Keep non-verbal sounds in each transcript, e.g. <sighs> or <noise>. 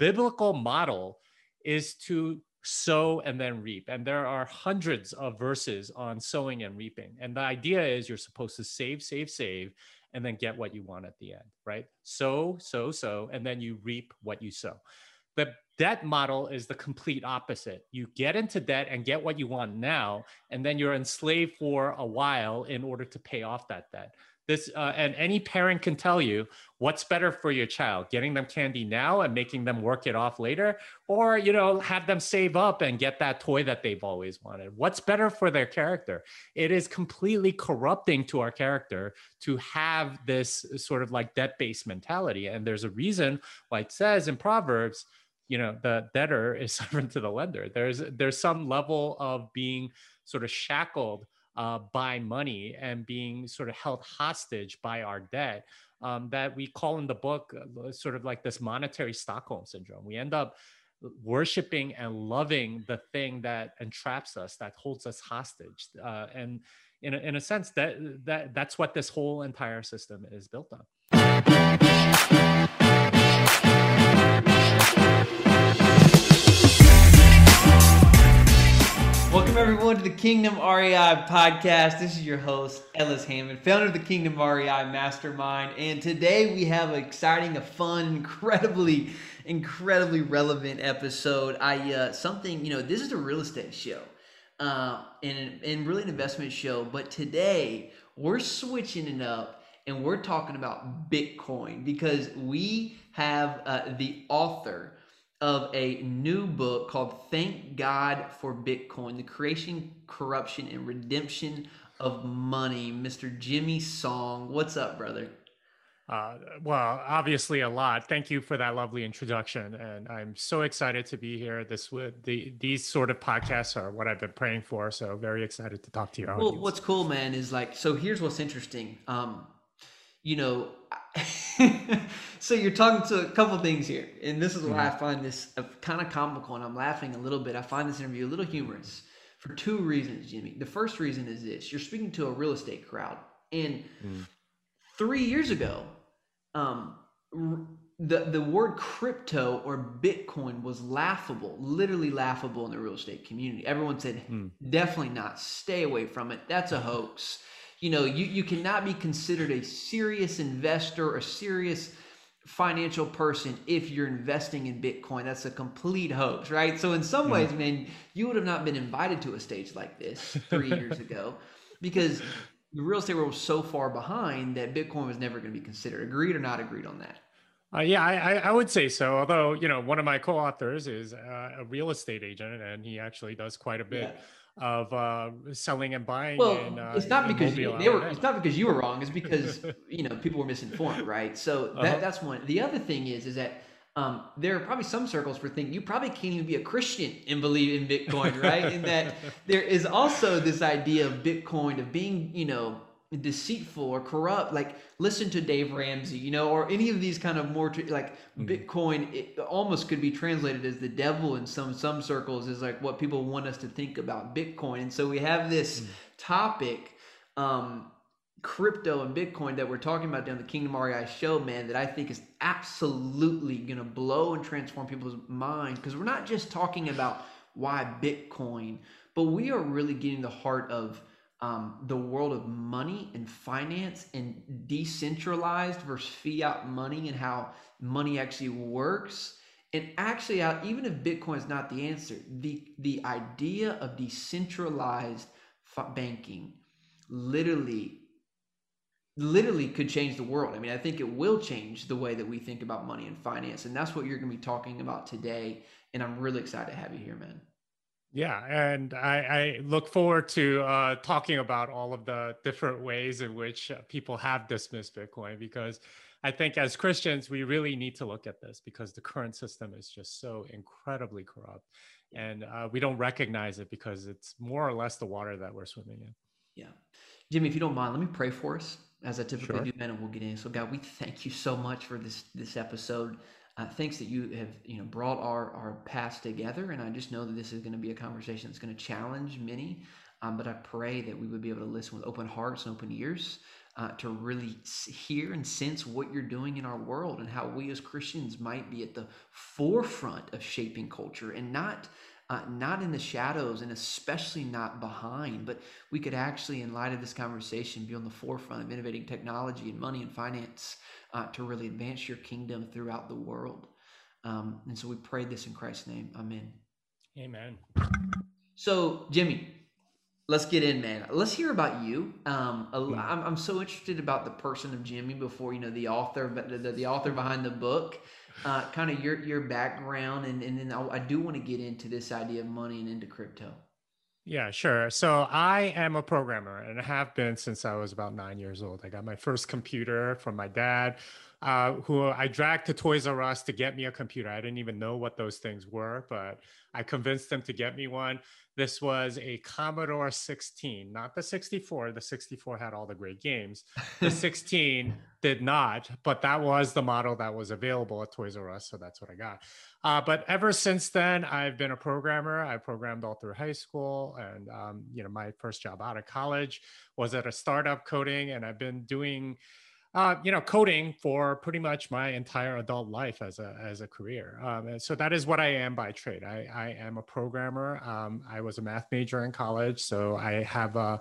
biblical model is to sow and then reap. And there are hundreds of verses on sowing and reaping. And the idea is you're supposed to save, save, save, and then get what you want at the end, right? Sow, sow, sow, and then you reap what you sow. The debt model is the complete opposite. You get into debt and get what you want now, and then you're enslaved for a while in order to pay off that debt this uh, and any parent can tell you what's better for your child getting them candy now and making them work it off later or you know have them save up and get that toy that they've always wanted. What's better for their character? It is completely corrupting to our character to have this sort of like debt based mentality and there's a reason why it says in proverbs you know the debtor is <laughs> servant to the lender. There's there's some level of being sort of shackled uh, by money and being sort of held hostage by our debt um, that we call in the book uh, sort of like this monetary Stockholm syndrome. We end up worshiping and loving the thing that entraps us, that holds us hostage. Uh, and in a, in a sense, that, that that's what this whole entire system is built on. Welcome everyone to the Kingdom REI podcast. This is your host Ellis Hammond, founder of the Kingdom REI Mastermind, and today we have an exciting, a fun, incredibly, incredibly relevant episode. I uh, something you know, this is a real estate show, uh, and and really an investment show, but today we're switching it up and we're talking about Bitcoin because we have uh, the author of a new book called Thank God for Bitcoin The Creation, Corruption, and Redemption of Money. Mr. Jimmy Song. What's up, brother? Uh, well, obviously a lot. Thank you for that lovely introduction, and I'm so excited to be here. This would the these sort of podcasts are what I've been praying for. So very excited to talk to you. Well, what's cool, man, is like so. Here's what's interesting. Um, you know, <laughs> so you're talking to a couple things here, and this is why mm-hmm. I find this kind of comical, and I'm laughing a little bit. I find this interview a little humorous for two reasons, Jimmy. The first reason is this: you're speaking to a real estate crowd, and mm. three years ago, um, the the word crypto or Bitcoin was laughable, literally laughable in the real estate community. Everyone said, mm. "Definitely not. Stay away from it. That's a hoax." You know, you, you cannot be considered a serious investor, a serious financial person if you're investing in Bitcoin. That's a complete hoax, right? So in some ways, man, you would have not been invited to a stage like this three <laughs> years ago because the real estate world was so far behind that Bitcoin was never going to be considered. Agreed or not agreed on that? Uh, yeah, I, I would say so. Although, you know, one of my co-authors is uh, a real estate agent, and he actually does quite a bit. Yeah of uh, selling and buying. Well, in, uh, it's not because you, they were. It's not because you were wrong. It's because <laughs> you know people were misinformed, right? So that, uh-huh. that's one. The other thing is is that um, there are probably some circles where think you probably can't even be a Christian and believe in Bitcoin, right? and that <laughs> there is also this idea of Bitcoin of being, you know, deceitful or corrupt like listen to dave ramsey you know or any of these kind of more like mm-hmm. bitcoin it almost could be translated as the devil in some some circles is like what people want us to think about bitcoin and so we have this mm-hmm. topic um crypto and bitcoin that we're talking about down the kingdom rei show man that i think is absolutely gonna blow and transform people's minds because we're not just talking about why bitcoin but we are really getting the heart of um, the world of money and finance and decentralized versus fiat money and how money actually works. And actually, even if Bitcoin is not the answer, the the idea of decentralized banking literally literally could change the world. I mean, I think it will change the way that we think about money and finance, and that's what you're going to be talking about today. And I'm really excited to have you here, man. Yeah, and I, I look forward to uh, talking about all of the different ways in which uh, people have dismissed Bitcoin because I think as Christians, we really need to look at this because the current system is just so incredibly corrupt. And uh, we don't recognize it because it's more or less the water that we're swimming in. Yeah. Jimmy, if you don't mind, let me pray for us as I typically sure. do, man, and we'll get in. So, God, we thank you so much for this this episode. Uh, thanks that you have you know brought our our paths together, and I just know that this is going to be a conversation that's going to challenge many. Um, but I pray that we would be able to listen with open hearts and open ears, uh, to really hear and sense what you're doing in our world and how we as Christians might be at the forefront of shaping culture and not. Uh, not in the shadows and especially not behind, but we could actually, in light of this conversation, be on the forefront of innovating technology and money and finance uh, to really advance your kingdom throughout the world. Um, and so we pray this in Christ's name. Amen. Amen. So, Jimmy, let's get in, man. Let's hear about you. Um, hmm. I'm, I'm so interested about the person of Jimmy before you know the author, but the, the, the author behind the book. Uh, kind of your your background, and and then I, I do want to get into this idea of money and into crypto. Yeah, sure. So I am a programmer and I have been since I was about nine years old. I got my first computer from my dad uh, who I dragged to Toys R Us to get me a computer. I didn't even know what those things were, but I convinced them to get me one. This was a Commodore 16, not the 64. The 64 had all the great games. The <laughs> 16 did not, but that was the model that was available at Toys R Us. So that's what I got. Uh, but ever since then, I've been a programmer. I programmed all through high school. And, um, you know, my first job out of college was at a startup coding, and I've been doing uh, you know, coding for pretty much my entire adult life as a as a career. Um, so that is what I am by trade. I, I am a programmer. Um, I was a math major in college, so I have a,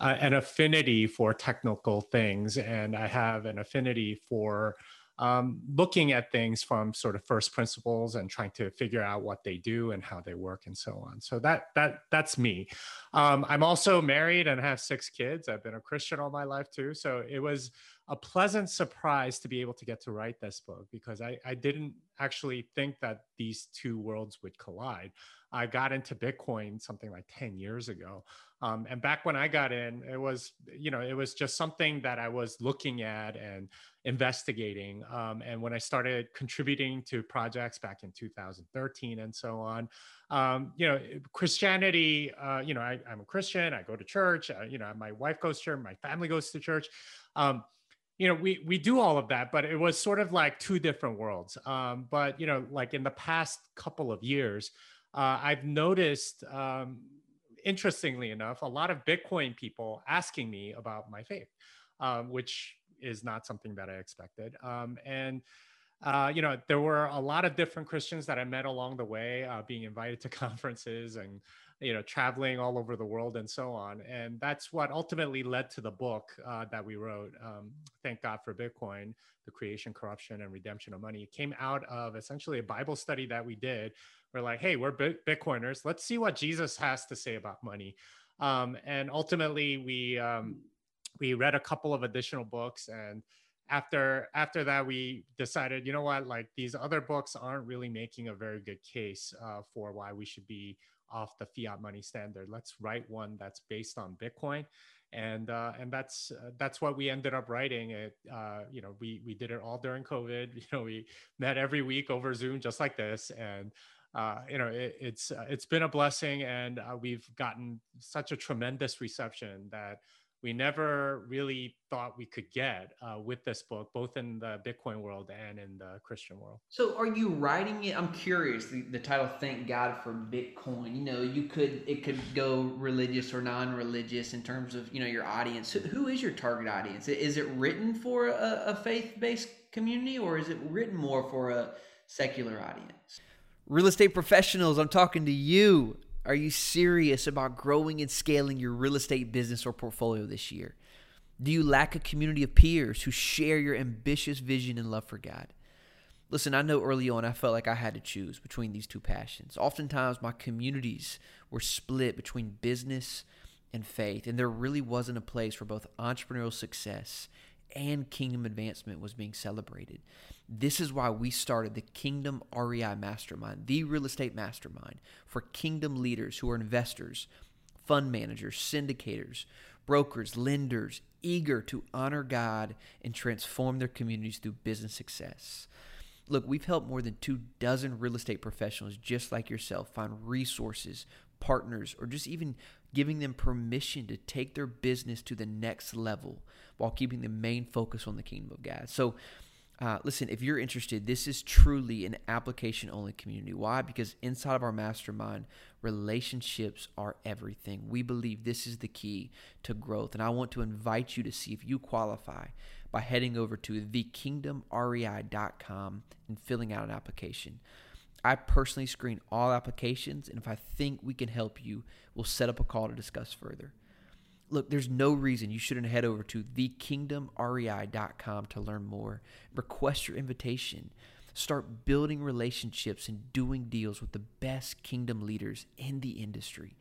a, an affinity for technical things, and I have an affinity for um, looking at things from sort of first principles and trying to figure out what they do and how they work and so on. So that that that's me. Um, I'm also married and have six kids. I've been a Christian all my life too. So it was a pleasant surprise to be able to get to write this book because I, I didn't actually think that these two worlds would collide. I got into Bitcoin something like 10 years ago. Um, and back when I got in, it was, you know, it was just something that I was looking at and investigating. Um, and when I started contributing to projects back in 2013 and so on, um, you know, Christianity, uh, you know, I, am a Christian, I go to church, uh, you know, my wife goes to church, my family goes to church. Um, you know we we do all of that but it was sort of like two different worlds. Um, but you know like in the past couple of years uh, i've noticed um, interestingly enough a lot of bitcoin people asking me about my faith um, which is not something that i expected. Um, and uh, you know there were a lot of different christians that i met along the way uh, being invited to <laughs> conferences and you know traveling all over the world and so on and that's what ultimately led to the book uh, that we wrote um, thank god for bitcoin the creation corruption and redemption of money. It came out of essentially a bible study that we did. We're like hey we're bitcoiners. Let's see what jesus has to say about money. Um, and ultimately we um, we read a couple of additional books and after after that we decided you know what? Like these other books aren't really making a very good case uh, for why we should be off the fiat money standard. Let's write one that's based on Bitcoin, and uh, and that's uh, that's what we ended up writing. It uh, you know we we did it all during COVID. <laughs> You know we met every week over Zoom just like this, and uh, you know it, it's uh, it's been a blessing, and uh, we've gotten such a tremendous reception that we never really thought we could get uh, with this book, both in the Bitcoin world and in the Christian world. So, are you writing it? I'm curious. The, the title "Thank God for Bitcoin." You know, you could it could go religious or non-religious in terms of you know your audience. Who is your target audience? Is it written for a, a faith-based community, or is it written more for a secular audience? Real estate professionals, I'm talking to you. Are you serious about growing and scaling your real estate business or portfolio this year? Do you lack a community of peers who share your ambitious vision and love for God? Listen, I know early on I felt like I had to choose between these two passions. Oftentimes, my communities were split between business and faith, and there really wasn't a place for both entrepreneurial success and kingdom advancement was being celebrated. This is why we started the Kingdom REI Mastermind, the real estate mastermind for kingdom leaders who are investors, fund managers, syndicators, brokers, lenders, eager to honor God and transform their communities through business success. Look, we've helped more than two dozen real estate professionals just like yourself find resources, partners, or just even giving them permission to take their business to the next level while keeping the main focus on the kingdom of God. So Uh, listen, if you're interested, this is truly an application only community. Why? Because inside of our mastermind, relationships are everything. We believe this is the key to growth. And I want to invite you to see if you qualify by heading over to thekingdomrei.com and filling out an application. I personally screen all applications, and if I think we can help you, we'll set up a call to discuss further. Look, there's no reason you shouldn't head over to thekingdomrei.com to learn more. Request your invitation. Start building relationships and doing deals with the best kingdom leaders in the industry.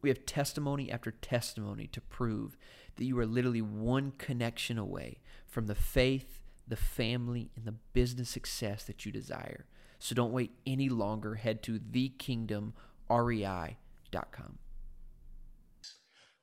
We have testimony after testimony to prove that you are literally one connection away from the faith, the family, and the business success that you desire. So don't wait any longer. Head to thekingdomrei.com.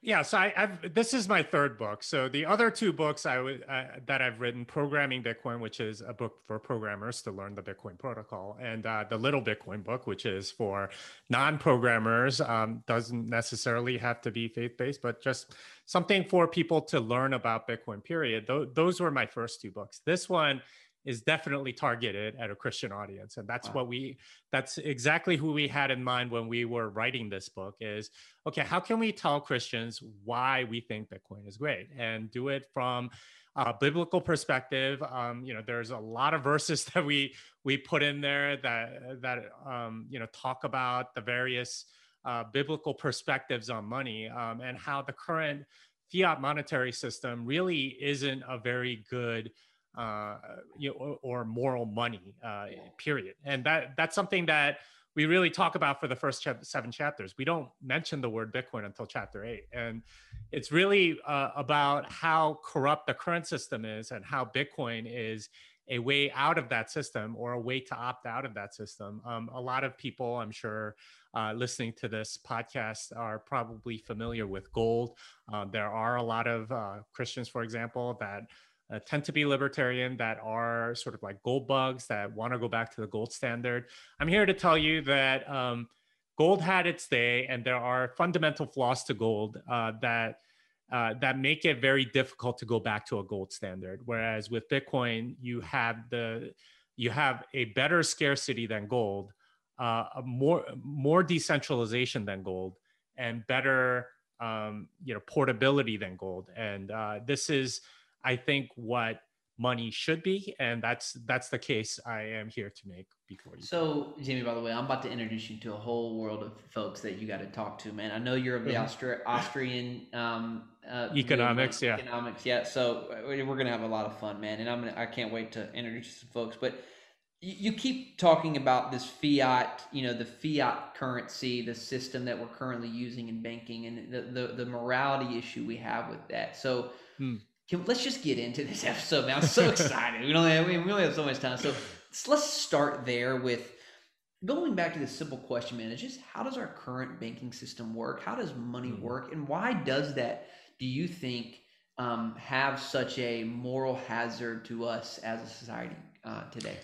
Yeah, so I, have this is my third book. So the other two books I would uh, that I've written, "Programming Bitcoin," which is a book for programmers to learn the Bitcoin protocol, and uh, the Little Bitcoin book, which is for non-programmers. Um, doesn't necessarily have to be faith-based, but just something for people to learn about Bitcoin. Period. Th- those were my first two books. This one is definitely targeted at a Christian audience. And that's wow. what we, that's exactly who we had in mind when we were writing this book is, okay, how can we tell Christians why we think Bitcoin is great and do it from a biblical perspective. Um, you know, there's a lot of verses <laughs> that we, we put in there that, that, um, you know, talk about the various uh, biblical perspectives on money um, and how the current fiat monetary system really isn't a very good uh, you know, or, or moral money, uh, period. And that that's something that we really talk about for the first seven chapters. We don't mention the word Bitcoin until chapter eight, and it's really uh, about how corrupt the current system is and how Bitcoin is a way out of that system or a way to opt out of that system. Um, a lot of people, I'm sure, uh, listening to this podcast are probably familiar with gold. Uh, there are a lot of uh, Christians, for example, that uh, tend to be libertarian that are sort of like gold bugs that want to go back to the gold standard. I'm here to tell you that um, gold had its day, and there are fundamental flaws to gold uh, that uh, that make it very difficult to go back to a gold standard. Whereas with Bitcoin, you have the you have a better scarcity than gold, uh, more more decentralization than gold, and better um, you know portability than gold. And uh, this is I think what money should be, and that's that's the case I am here to make before you. So, Jamie, by the way, I'm about to introduce you to a whole world of folks that you got to talk to, man. I know you're of the mm-hmm. Austri- Austrian um, uh, economics, yeah, economics, yeah. So we're gonna have a lot of fun, man, and I'm gonna I can't wait to introduce you to some folks, but. You keep talking about this fiat, you know, the fiat currency, the system that we're currently using in banking, and the the, the morality issue we have with that. So, hmm can, let's just get into this <laughs> episode, man. I'm so <laughs> excited. we don't have, we only have so much time. So let's start there with going back to the simple question, man, is just how does our current banking system work? How does money mm-hmm. work? And why does that, do you think, um, have such a moral hazard to us as a society uh, today?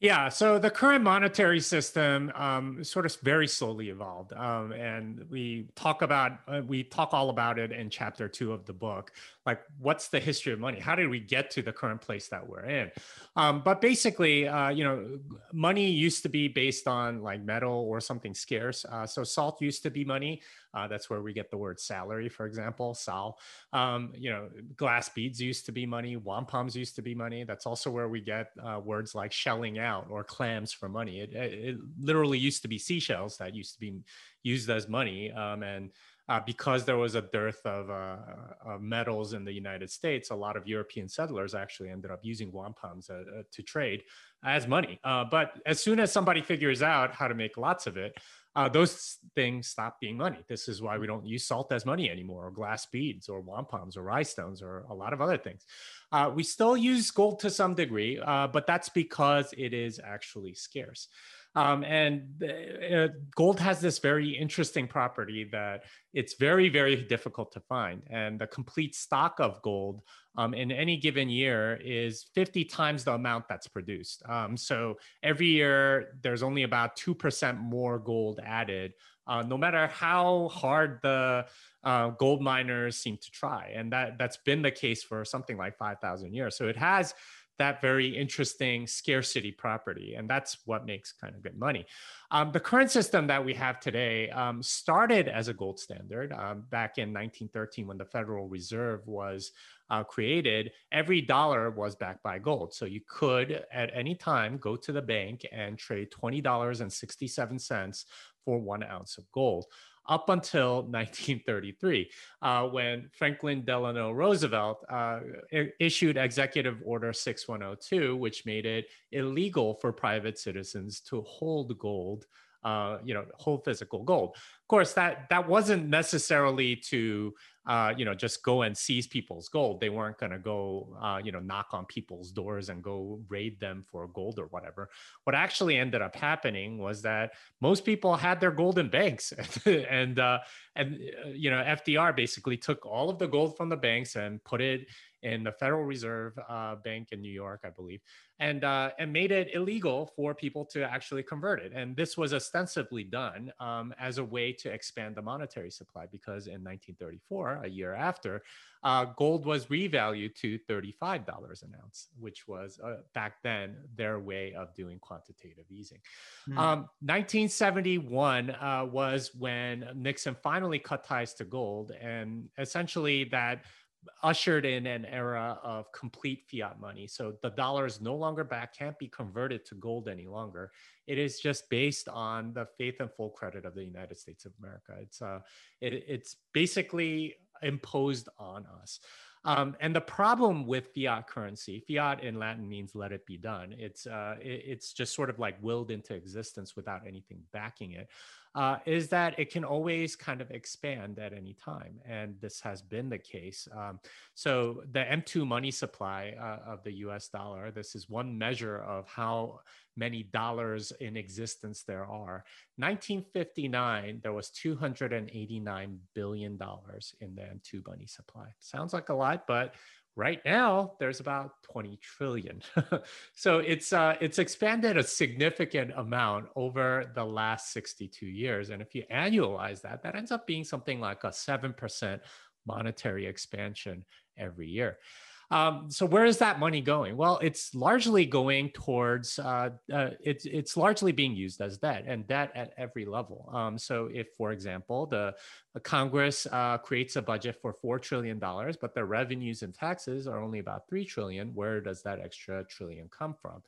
Yeah, so the current monetary system um, sort of very slowly evolved, um, and we talk about uh, we talk all about it in chapter two of the book. Like, what's the history of money? How did we get to the current place that we're in? Um, but basically, uh, you know, money used to be based on like metal or something scarce. Uh, so salt used to be money. Uh, that's where we get the word salary, for example, sal. Um, you know, glass beads used to be money. Wampums used to be money. That's also where we get uh, words like shelling out or clams for money. It, it, it, literally used to be seashells that used to be used as money. Um, and uh, because there was a dearth of, uh, of, metals in the United States, a lot of European settlers actually ended up using wampums uh, uh, to trade as money. but as soon as somebody figures out how to make lots of it, uh, those things stop being money. This is why we don't use salt as money anymore, or glass beads, or wampums, or rhinestones, or a lot of other things. Uh, we still use gold to some degree, uh, but that's because it is actually scarce. Um, and uh, gold has this very interesting property that it's very, very difficult to find. And the complete stock of gold um, in any given year is 50 times the amount that's produced. Um, so every year, there's only about 2% more gold added, uh, no matter how hard the uh, gold miners seem to try. And that, that's been the case for something like 5,000 years. So it has that very interesting scarcity property. And that's what makes kind of good money. Um, the current system that we have today um, started as a gold standard um, back in 1913 when the Federal Reserve was uh, created. Every dollar was backed by gold. So you could at any time go to the bank and trade $20.67 for one ounce of gold up until 1933, uh, when Franklin Delano Roosevelt uh, issued Executive Order 6102, which made it illegal for private citizens to hold gold. Uh, you know, hold physical gold. Of course, that that wasn't necessarily to uh, you know, just go and seize people's gold. They weren't going to go, uh, you know, knock on people's doors and go raid them for gold or whatever. What actually ended up happening was that most people had their gold in banks, <laughs> and uh, and uh, you know, FDR basically took all of the gold from the banks and put it in the Federal Reserve uh, Bank in New York, I believe, and uh, and made it illegal for people to actually convert it. And this was ostensibly done um, as a way to expand the monetary supply, because in 1934, a year after, uh, gold was revalued to $35 an ounce, which was uh, back then their way of doing quantitative easing. Mm. Um, 1971 uh, was when Nixon finally cut ties to gold, and essentially that ushered in an era of complete fiat money. So the dollar is no longer back, can't be converted to gold any longer. It is just based on the faith and full credit of the United States of America. It's uh, it, it's basically imposed on us. Um, and the problem with fiat currency, fiat in Latin means "let it be done." It's uh, it, it's just sort of like willed into existence without anything backing it uh, is that it can always kind of expand at any time. And this has been the case. Um, so the M2 money supply uh, of the US dollar, this is one measure of how many dollars in existence there are. 1959, there was $289 billion in the M2 money supply. Sounds like a lot, but right now there's about 20 trillion. <laughs> So it's uh, it's expanded a significant amount over the last 62 years. And if you annualize that that ends up being something like a 7% monetary expansion every year um, so where is that money going? Well, it's largely going towards uh, uh, it's it's largely being used as debt and debt at every level. Um, so if, for example, the, the Congress uh, creates a budget for four trillion dollars, but the revenues and taxes are only about three trillion, where does that extra trillion come from?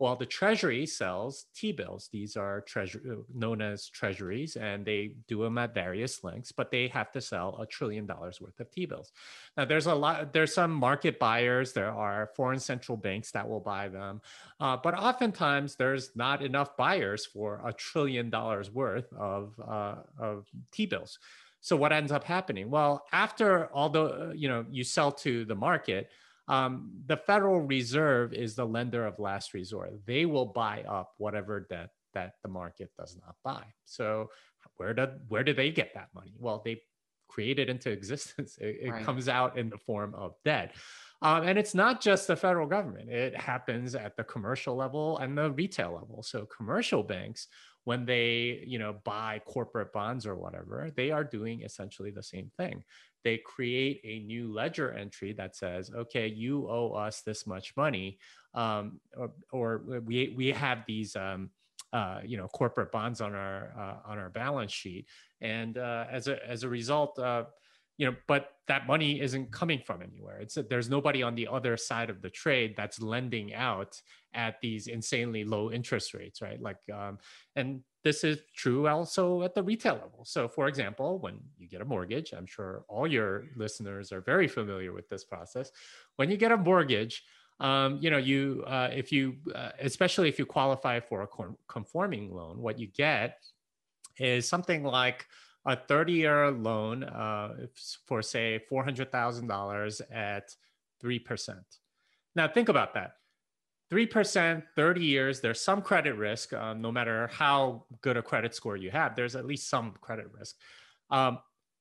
Well, the Treasury sells T-bills. These are treasury known as treasuries, and they do them at various lengths, but they have to sell a trillion dollars worth of T-bills. Now, there's a lot. There's some market buyers. There are foreign central banks that will buy them, uh, but oftentimes there's not enough buyers for a trillion dollars worth of uh, of T-bills. So what ends up happening? Well, after all the you know you sell to the market um, the Federal Reserve is the lender of last resort. They will buy up whatever debt that the market does not buy. So where do where do they get that money? Well, they create it into <laughs> existence. It, it right. comes out in the form of debt. Um, and it's not just the federal government. It happens at the commercial level and the retail level. So commercial banks, when they you know buy corporate bonds or whatever, they are doing essentially the same thing they create a new ledger entry that says, okay, you owe us this much money, um, or, or, we we have these. Um, uh, you know, corporate bonds on our uh, on our balance sheet, and uh, as a as a result, uh, you know, but that money isn't coming from anywhere. It's there's nobody on the other side of the trade that's lending out at these insanely low interest rates, right? Like, um, and this is true also at the retail level. So, for example, when you get a mortgage, I'm sure all your listeners are very familiar with this process. When you get a mortgage, um, you know, you uh, if you, uh, especially if you qualify for a conforming loan, what you get is something like a 30-year loan uh, for say $400,000 at three percent. Now, think about that 3%, 30 years, there's some credit risk. Um, no matter how good a credit score you have, there's at least some credit risk. Um,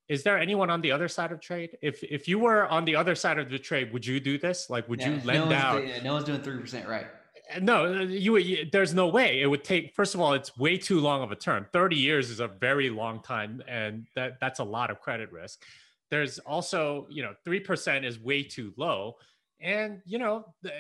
is there anyone on the other side of trade? If if you were on the other side of the trade, would you do this? Like, would yeah, you lend no out? Yeah, no one's doing three percent, right? No, you, you. There's no way it would take. First of all, it's way too long of a term. Thirty years is a very long time, and that that's a lot of credit risk. There's also, you know, three percent is way too low and you know, the,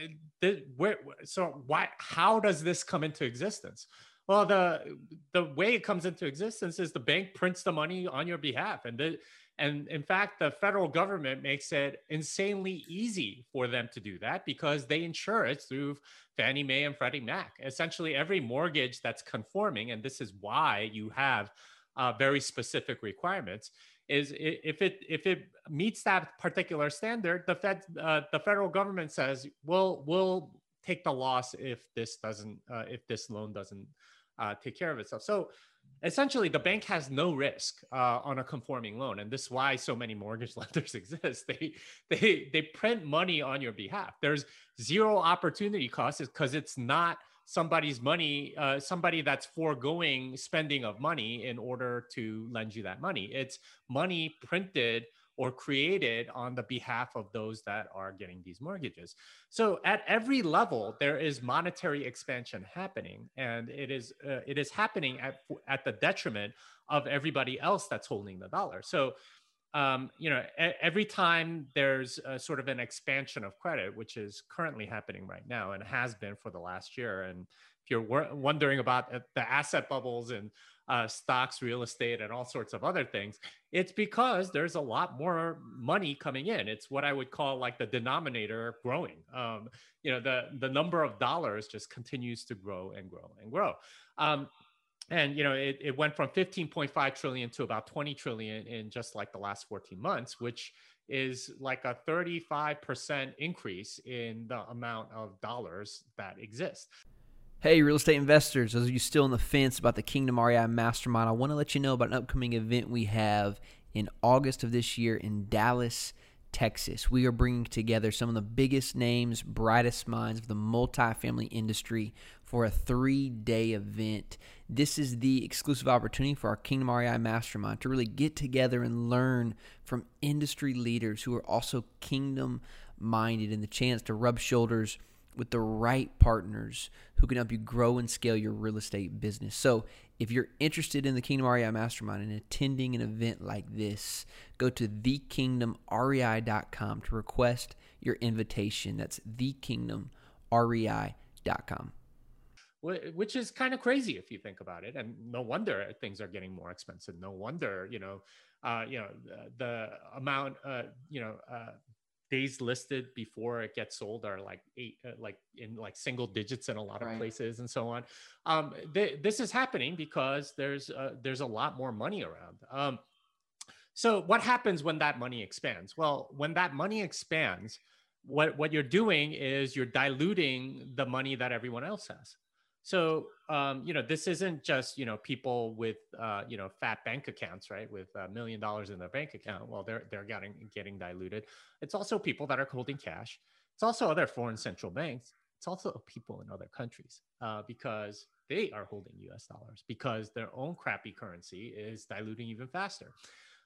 the, where, so why? How does this come into existence? Well, the the way it comes into existence is the bank prints the money on your behalf, and the, and in fact, the federal government makes it insanely easy for them to do that because they insure it through Fannie Mae and Freddie Mac. Essentially, every mortgage that's conforming, and this is why you have uh, very specific requirements, is if it if it meets that particular standard, the Fed uh, the federal government says, "We'll we'll take the loss if this doesn't uh, if this loan doesn't uh, take care of itself." So essentially the bank has no risk uh, on a conforming loan and this is why so many mortgage <laughs> lenders exist they they they print money on your behalf there's zero opportunity cost because it's not somebody's money uh, somebody that's foregoing spending of money in order to lend you that money it's money printed or created on the behalf of those that are getting these mortgages. So at every level, there is monetary expansion happening, and it is uh, it is happening at at the detriment of everybody else that's holding the dollar. So. Um, you know, a- every time there's a, sort of an expansion of credit, which is currently happening right now and has been for the last year, and if you're wondering about the asset bubbles and uh, stocks, real estate, and all sorts of other things. It's because there's a lot more money coming in. It's what I would call like the denominator growing. Um, you know, the the number of dollars just continues to grow and grow and grow. Um, and you know, it, it went from 15.5 trillion to about 20 trillion in just like the last 14 months, which is like a 35% increase in the amount of dollars that exist. Hey, real estate investors, those of you still on the fence about the Kingdom REI Mastermind, I want to let you know about an upcoming event we have in August of this year in Dallas, Texas. We are bringing together some of the biggest names, brightest minds of the multifamily industry for a three day event. This is the exclusive opportunity for our Kingdom REI Mastermind to really get together and learn from industry leaders who are also kingdom minded and the chance to rub shoulders with the right partners who can help you grow and scale your real estate business. So, if you're interested in the Kingdom REI Mastermind and attending an event like this, go to thekingdomrei.com to request your invitation. That's thekingdomrei.com. Which is kind of crazy if you think about it, and no wonder things are getting more expensive. No wonder, you know, uh, you know the, the amount, uh, you know, uh, days listed before it gets sold are like eight uh, like in like single digits in a lot of right. places and so on um, th- this is happening because there's uh, there's a lot more money around um, so what happens when that money expands well when that money expands what what you're doing is you're diluting the money that everyone else has so, um, you know, this isn't just, you know, people with, uh, you know, fat bank accounts, right? With a million dollars in their bank account. Well, they're, they're getting, getting diluted. It's also people that are holding cash. It's also other foreign central banks. It's also people in other countries uh, because they are holding US dollars because their own crappy currency is diluting even faster.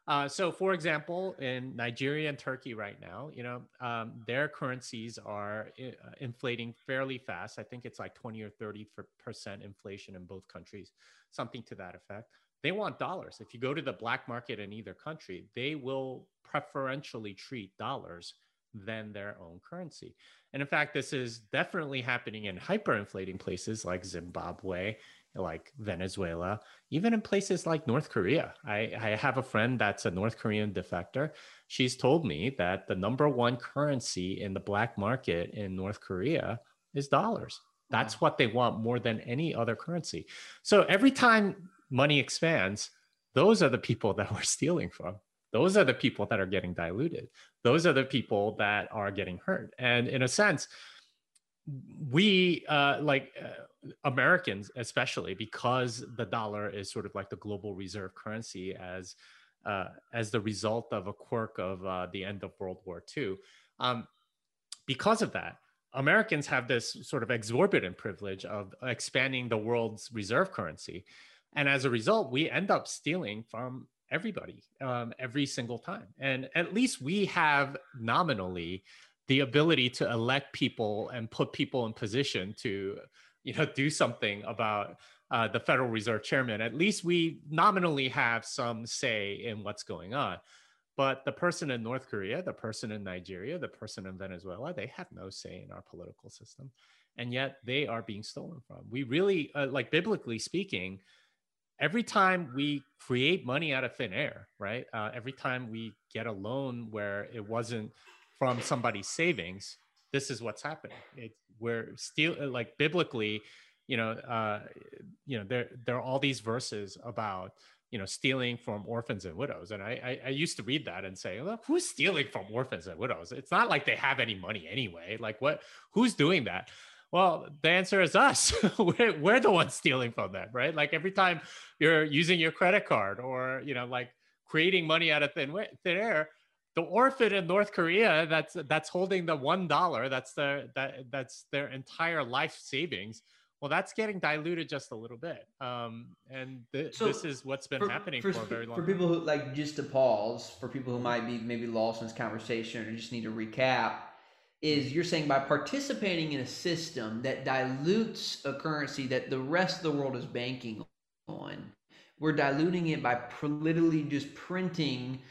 Uh, so, for example, in Nigeria and Turkey right now, you know, um, their currencies are uh, inflating fairly fast. I think it's like 20 or 30 percent inflation in both countries, something to that effect. They want dollars. If you go to the black market in either country, they will preferentially treat dollars than their own currency. And in fact, this is definitely happening in hyperinflating places like Zimbabwe like Venezuela, even in places like North Korea. I, I have a friend that's a North Korean defector. She's told me that the number one currency in the black market in North Korea is dollars. That's what they want more than any other currency. So every time money expands, those are the people that we're stealing from. Those are the people that are getting diluted. Those are the people that are getting hurt. And in a sense, we uh, like uh, Americans, especially because the dollar is sort of like the global reserve currency as uh, as the result of a quirk of uh, the end of World War II. Um, because of that, Americans have this sort of exorbitant privilege of expanding the world's reserve currency, and as a result, we end up stealing from everybody um, every single time. And at least we have nominally the ability to elect people and put people in position to you know do something about uh, the federal reserve chairman at least we nominally have some say in what's going on But the person in North Korea, the person in Nigeria, the person in Venezuela, they have no say in our political system. And yet they are being stolen from. We really, uh, like biblically speaking, every time we create money out of thin air, right? Uh, every time we get a loan where it wasn't from somebody's savings, this is what's happening. It, we're still uh, like biblically, you know, uh, you know, there there are all these verses about you know stealing from orphans and widows, and I I, I used to read that and say, well, who's stealing from orphans and widows? It's not like they have any money anyway. Like what? Who's doing that? Well, the answer is us. <laughs> we're, we're the ones stealing from them, right? Like every time you're using your credit card or you know like creating money out of thin, thin air, the orphan in North Korea that's that's holding the one dollar, that's their that that's their entire life savings. Well, that's getting diluted just a little bit, um, and th- so this is what's been for, happening for, for, a very long. For people who like just to pause, for people who might be maybe lost in this conversation or just need to recap, is you're saying by participating in a system that dilutes a currency that the rest of the world is banking on, we're diluting it by literally just printing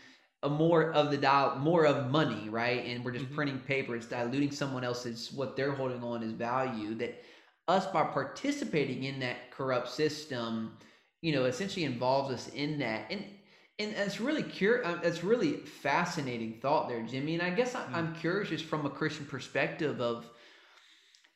a more of the dial more of money right? And we're just mm-hmm. printing paper. It's diluting someone else's what they're holding on as value that us by participating in that corrupt system you know essentially involves us in that. And and that's really cur- uh, it's really fascinating thought there jimmy. And i guess I, i'm curious just from a christian perspective of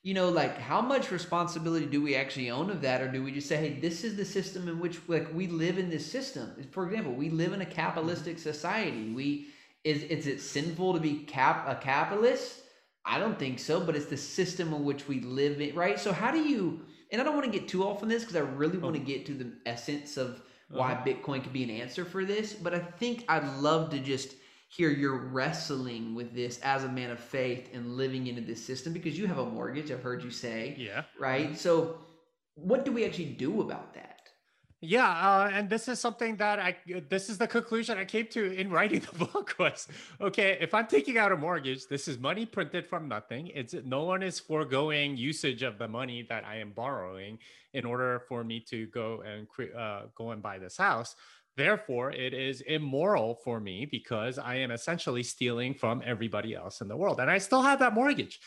you know like how much responsibility do we actually own of that? Or do we just say hey this is the system in which like we live in this system? For example we live in a capitalistic society. We is is it sinful to be cap a capitalist? I don't think so but it's the system in which we live in right? So how do you and i don't want to get too off on this because i really want to oh. get to the essence of why uh-huh. bitcoin could be an answer for this but i think i'd love to just here you're wrestling with this as a man of faith and living into this system because you have a mortgage i've heard you say yeah. right? So what do we actually do about that? Yeah uh, and this is something that i this is the conclusion i came to in writing the <laughs> book was okay if i'm taking out a mortgage this is money printed from nothing. It's no one is foregoing usage of the money that i am borrowing in order for me to go and uh, go and buy this house Therefore, it is immoral for me because I am essentially stealing from everybody else in the world. And I still have that mortgage.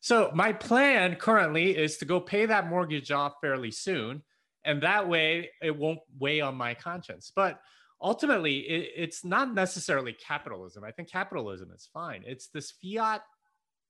So, my plan currently is to go pay that mortgage off fairly soon. And that way, it won't weigh on my conscience. But ultimately, it, it's not necessarily capitalism. I think capitalism is fine. It's this fiat.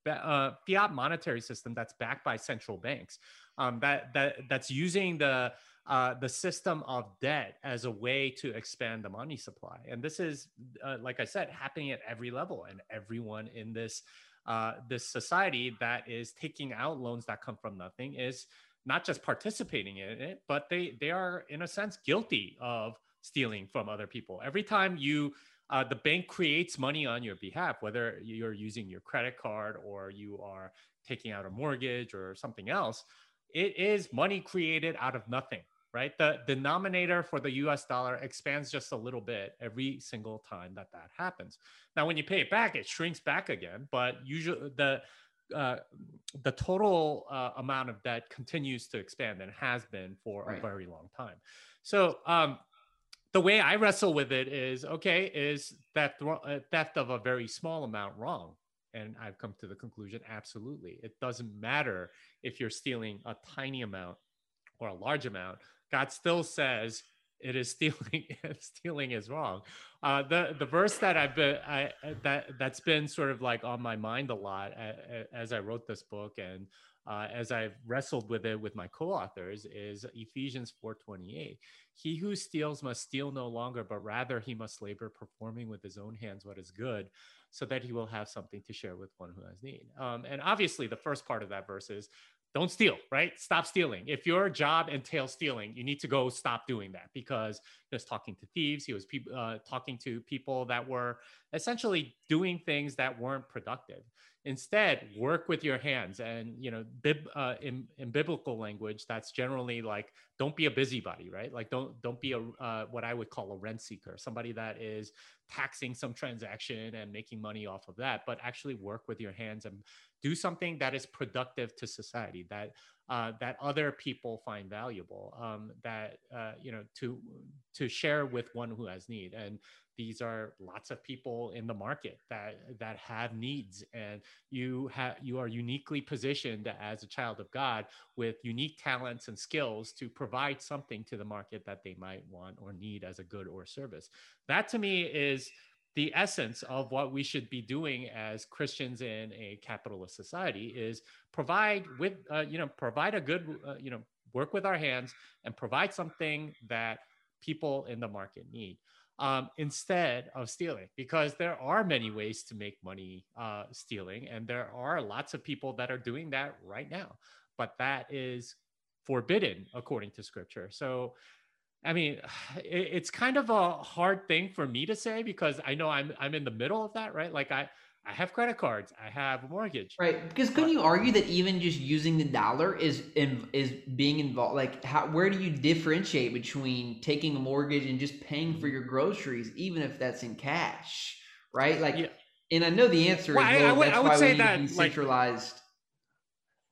Uh, fiat monetary system that's backed by central banks um, that that that's using the uh, the system of debt as a way to expand the money supply. And this is, uh, like I said, happening at every level, and everyone in this uh, this society that is taking out loans that come from nothing is not just participating in it, but they they are in a sense guilty of stealing from other people. Every time you uh, the bank creates money on your behalf, whether you're using your credit card or you are taking out a mortgage or something else, it is money created out of nothing right? The denominator for the US dollar expands just a little bit every single time that that happens. Now, when you pay it back, it shrinks back again, but usually the uh, the total uh, amount of debt continues to expand and has been for right. a very long time. So um, the way I wrestle with it is okay, is that uh, theft of a very small amount wrong? And I've come to the conclusion absolutely. It doesn't matter if you're stealing a tiny amount or a large amount. God still says it is stealing. <laughs> stealing is wrong. Uh, the the verse that I've been I, that that's been sort of like on my mind a lot as I wrote this book and uh, as I've wrestled with it with my co-authors is Ephesians 4:28. He who steals must steal no longer, but rather he must labor, performing with his own hands what is good, so that he will have something to share with one who has need. Um, and obviously, the first part of that verse is don't steal, right? Stop stealing. If your job entails stealing, you need to go stop doing that because he was talking to thieves. He was pe- uh, talking to people that were essentially doing things that weren't productive. Instead, work with your hands. And, you know, bib, uh, in, in biblical language, that's generally like, don't be a busybody, right? Like, don't, don't be a, uh, what I would call a rent seeker, somebody that is taxing some transaction and making money off of that, but actually work with your hands and do something that is productive to society that uh, that other people find valuable um, that uh, you know to to share with one who has need. And these are lots of people in the market that that have needs. And you have you are uniquely positioned as a child of god with unique talents and skills to provide something to the market that they might want or need as a good or service. That to me is the essence of what we should be doing as Christians in a capitalist society is provide with uh, you know provide a good uh, you know work with our hands and provide something that people in the market need um, instead of stealing because there are many ways to make money uh, stealing and there are lots of people that are doing that right now but that is forbidden according to scripture. So I mean, <sighs> it's kind of a hard thing for me to say because I know I'm I'm in the middle of that, right? Like I I have credit cards, I have a mortgage. Right. Because couldn't you argue that even just using the dollar is in, is being involved like how where do you differentiate between taking a mortgage and just paying for your groceries even if that's in cash, right? Like yeah. and I know the answer well, is well, I, I would, that's I would why say we that, need decentralized like,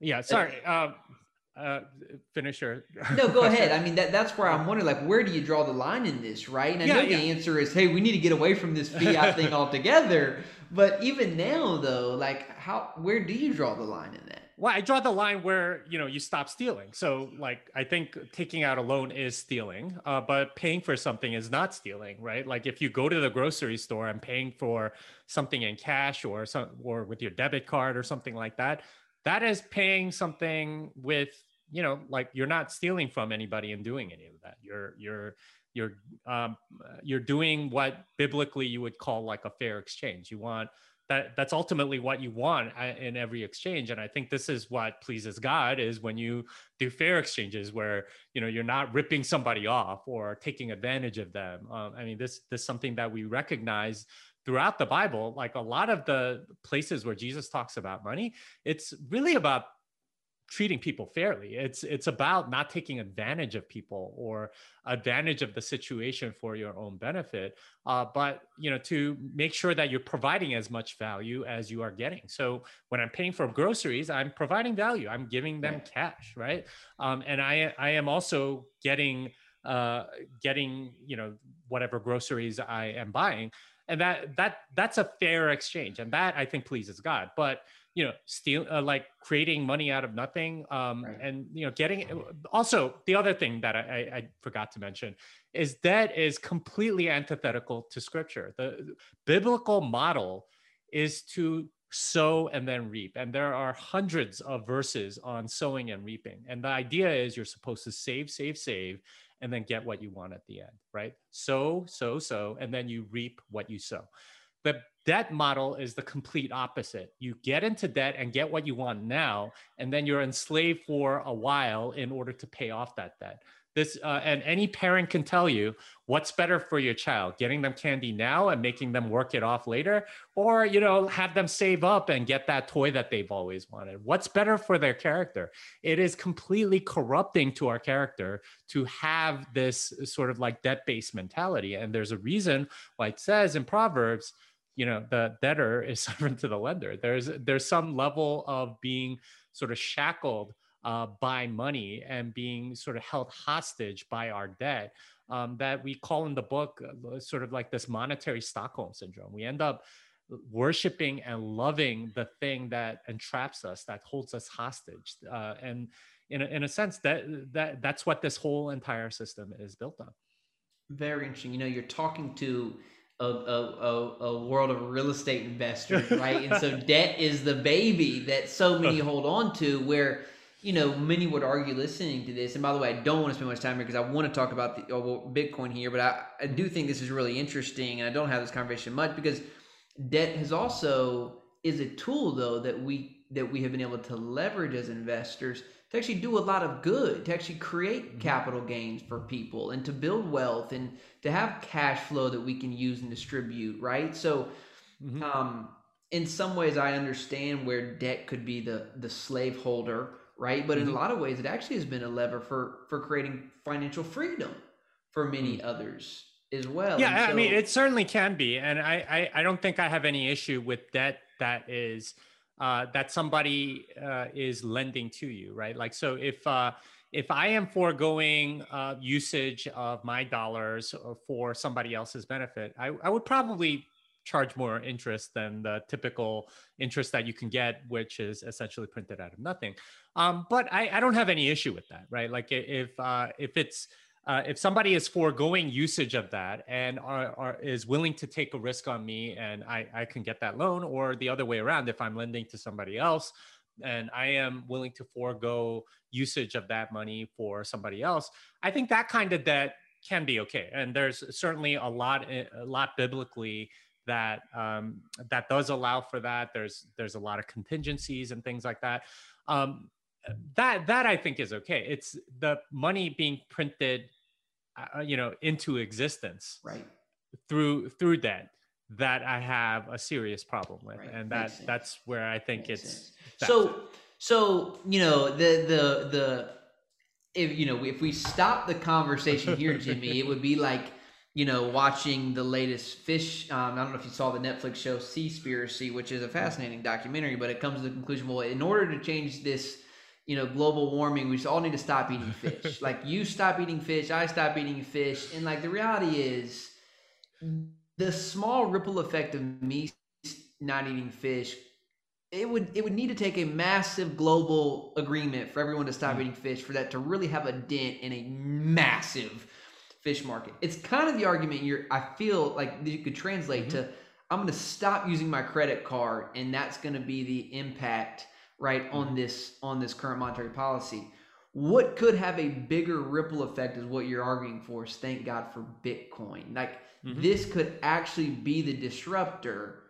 yeah, sorry. Um, uh, finisher. no, go <laughs> ahead. I mean, that that's where I'm wondering, like, where do you draw the line in this, right? And I yeah, know yeah. the answer is, hey, we need to get away from this fiat <laughs> thing altogether. But even now, though, like, how, where do you draw the line in that? Well, I draw the line where you know you stop stealing. So, like, I think taking out a loan is stealing, uh, but paying for something is not stealing, right? Like, if you go to the grocery store and paying for something in cash or some or with your debit card or something like that, that is paying something with you know like you're not stealing from anybody and doing any of that. You're you're you're um, you're doing what biblically you would call like a fair exchange. You want that that's ultimately what you want uh, in every exchange. And i think this is what pleases god is when you do fair exchanges where you know you're not ripping somebody off or taking advantage of them. Um, i mean this this is something that we recognize throughout the Bible, like a lot of the places where Jesus talks about money, it's really about treating people fairly. It's it's about not taking advantage of people or advantage of the situation for your own benefit, uh, but you know to make sure that you're providing as much value as you are getting. So when I'm paying for groceries, I'm providing value. I'm giving them cash, right? Um, and I I am also getting uh, getting you know whatever groceries I am buying and that that that's a fair exchange. And that i think pleases god. But you know steal uh, like creating money out of nothing um right. and you know getting also the other thing that I, I forgot to mention is that is completely antithetical to scripture. The biblical model is to sow and then reap. And there are hundreds of verses on sowing and reaping. And the idea is you're supposed to save save save and then get what you want at the end, right? Sow, sow, sow, and then you reap what you sow. The debt model is the complete opposite. You get into debt and get what you want now, and then you're enslaved for a while in order to pay off that debt this uh, and any parent can tell you what's better for your child getting them candy now and making them work it off later or you know have them save up and get that toy that they've always wanted. What's better for their character? It is completely corrupting to our character to have this sort of like debt-based mentality and there's a reason why it says in proverbs you know the debtor is <laughs> servant to the lender. There's there's some level of being sort of shackled uh, by money and being sort of held hostage by our debt um, that we call in the book uh, sort of like this monetary Stockholm syndrome. We end up worshiping and loving the thing that entraps us, that holds us hostage. Uh, and in a, in a sense, that, that that's what this whole entire system is built on. Very interesting. You know, you're talking to a, a, a, world of real estate investors, right? and so <laughs> debt is the baby that so many <laughs> hold on to where you know, many would argue listening to this. And by the way, I don't want to spend much time here because I want to talk about the oh, Bitcoin here, but I, I do think this is really interesting, and I don't have this conversation much because debt has also is a tool though that we that we have been able to leverage as investors to actually do a lot of good, to actually create mm-hmm. capital gains for people and to build wealth and to have cash flow that we can use and distribute, right? So, mm-hmm. um, in some ways, I understand where debt could be the the slave holder right? But mm-hmm. in a mm-hmm. lot of ways, it actually has been a lever for for creating financial freedom for many mm-hmm. others as well. Yeah, so, I mean, it certainly can be, and I, I I don't think I have any issue with debt that is uh, that somebody uh, is lending to you, right? Like, so if uh, if I am foregoing uh, usage of my dollars for somebody else's benefit, I, I would probably charge more interest than the typical interest that you can get, which is essentially printed out of nothing. Um, but I, I, don't have any issue with that, right? Like if uh, if it's uh, if somebody is foregoing usage of that and are, are, is willing to take a risk on me and I, I can get that loan or the other way around if i'm lending to somebody else and i am willing to forego usage of that money for somebody else i think that kind of debt can be okay and there's certainly a lot a lot biblically that um, that does allow for that there's there's a lot of contingencies and things like that um, that that I think is okay. It's the money being printed, uh, you know, into existence, right? Through through that that I have a serious problem with, right. and that that's where I think Makes it's so. So you know the the the if you know if we stop the conversation here, Jimmy, it would be like you know watching the latest fish. Um, I don't know if you saw the Netflix show Seaspiracy, which is a fascinating documentary, but it comes to the conclusion: well, in order to change this you know, global warming, we just all need to stop eating <laughs> fish. like you stop eating fish, I stop eating fish. And like the reality is the small ripple effect of me not eating fish, it would it would need to take a massive global agreement for everyone to stop mm. eating fish for that to really have a dent in a massive fish market. It's kind of the argument you're I feel like you could translate mm-hmm. to I'm going to stop using my credit card and that's going to be the impact right on mm-hmm. this on this current monetary policy what could have a bigger ripple effect is what you're arguing for is thank god for bitcoin like mm-hmm. this could actually be the disruptor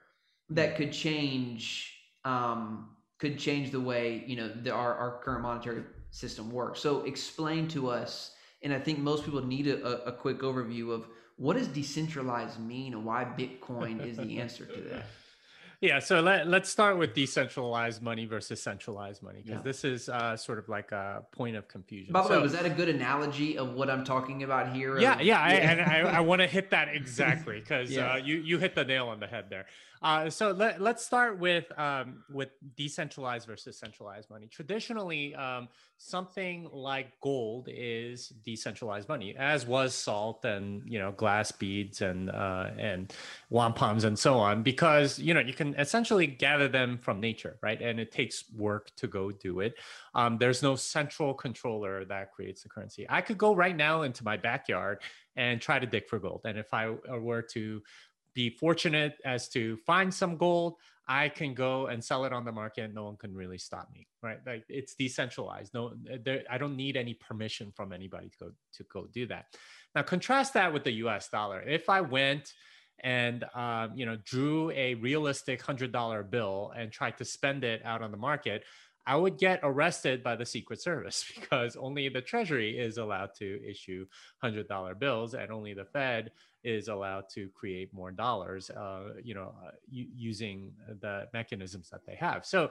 that mm-hmm. could change um, could change the way you know the, our, our current monetary system works so explain to us and i think most people need a, a quick overview of what does decentralized mean and why bitcoin is the answer to that <laughs> yeah, so let, let's start with decentralized money versus centralized money because yeah. this is uh, sort of like a point of confusion. By the so, way, was that a good analogy of what I'm talking about here? Yeah, yeah, yeah. I, and I, I <laughs> want to hit that exactly because yeah. uh, you you hit the nail on the head there. Uh, so let, let's start with um, with decentralized versus centralized money. Traditionally, um, something like gold is decentralized money, as was salt and you know glass beads and uh, and wampums and so on, because you know you can essentially gather them from nature, right? And it takes work to go do it. Um, there's no central controller that creates the currency. I could go right now into my backyard and try to dig for gold, and if I were to be fortunate as to find some gold i can go and sell it on the market. No one can really stop me right? Like it's decentralized. No there, i don't need any permission from anybody to go to go do that. Now contrast that with the us dollar. If i went and um, you know drew a realistic hundred dollar bill and tried to spend it out on the market I would get arrested by the Secret Service <laughs> because only the Treasury is allowed to issue $100 bills and only the Fed is allowed to create more dollars, uh, you know, uh, using the mechanisms that they have. So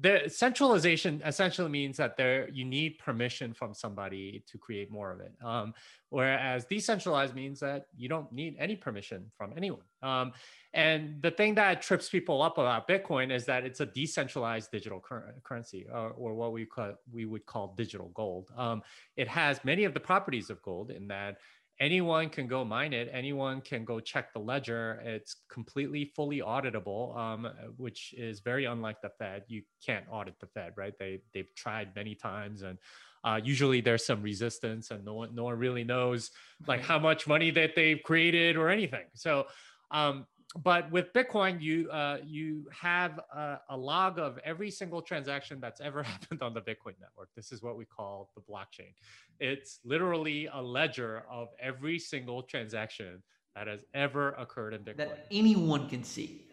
the centralization essentially means that there you need permission from somebody to create more of it um, whereas decentralized means that you don't need any permission from anyone um, and the thing that trips people up about bitcoin is that it's a decentralized digital cur- currency or, or, what we call we would call digital gold um, it has many of the properties of gold in that anyone can go mine it. Anyone can go check the ledger. It's completely fully auditable um, which is very unlike the fed. You can't audit the fed right? They they've tried many times and uh, usually there's some resistance and no one no one really knows like how much money that they've created or anything. So um, but with Bitcoin, you uh, you have a, a, log of every single transaction that's ever <laughs> happened on the Bitcoin network. This is what we call the blockchain. It's literally a ledger of every single transaction that has ever occurred in Bitcoin that anyone can see.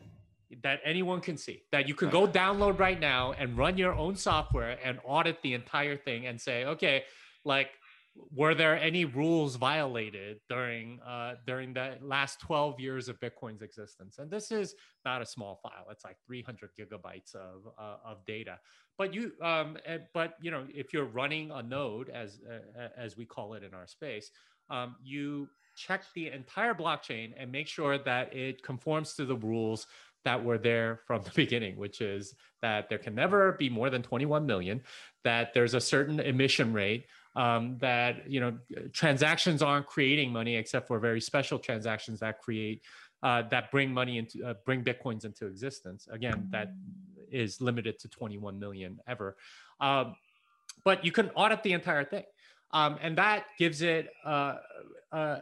That anyone can see. That you can go download right now and run your own software and audit the entire thing and say, okay, like were there any rules violated during uh, during the last 12 years of bitcoin's existence? And this is not a small file. It's like 300 gigabytes of, uh, of data. But you um, but you know if you're running a node as uh, as we call it in our space um, you check the entire blockchain and make sure that it conforms to the rules that were there from the <laughs> beginning, which is that there can never be more than 21 million, that there's a certain emission rate, um, that you know transactions aren't creating money except for very special transactions that create uh, that bring money into uh, bring bitcoins into existence. Again, that is limited to 21 million ever. Um, but you can audit the entire thing, um, and that gives it. Uh, uh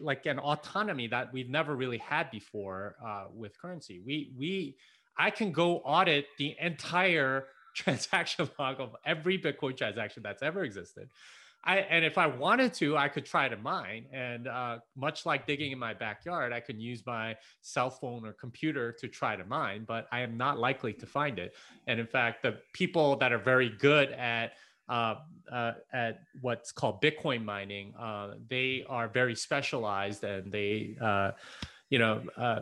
like an autonomy that we've never really had before uh, with currency. We we I can go audit the entire transaction <laughs> log of every Bitcoin transaction that's ever existed. I, and if I wanted to, I could try to mine. And uh, much like digging in my backyard, I can use my cell phone or computer to try to mine, but I am not likely to find it. And in fact, the people that are very good at uh, uh, at what's called Bitcoin mining. Uh, they are very specialized and they, uh, you know, uh,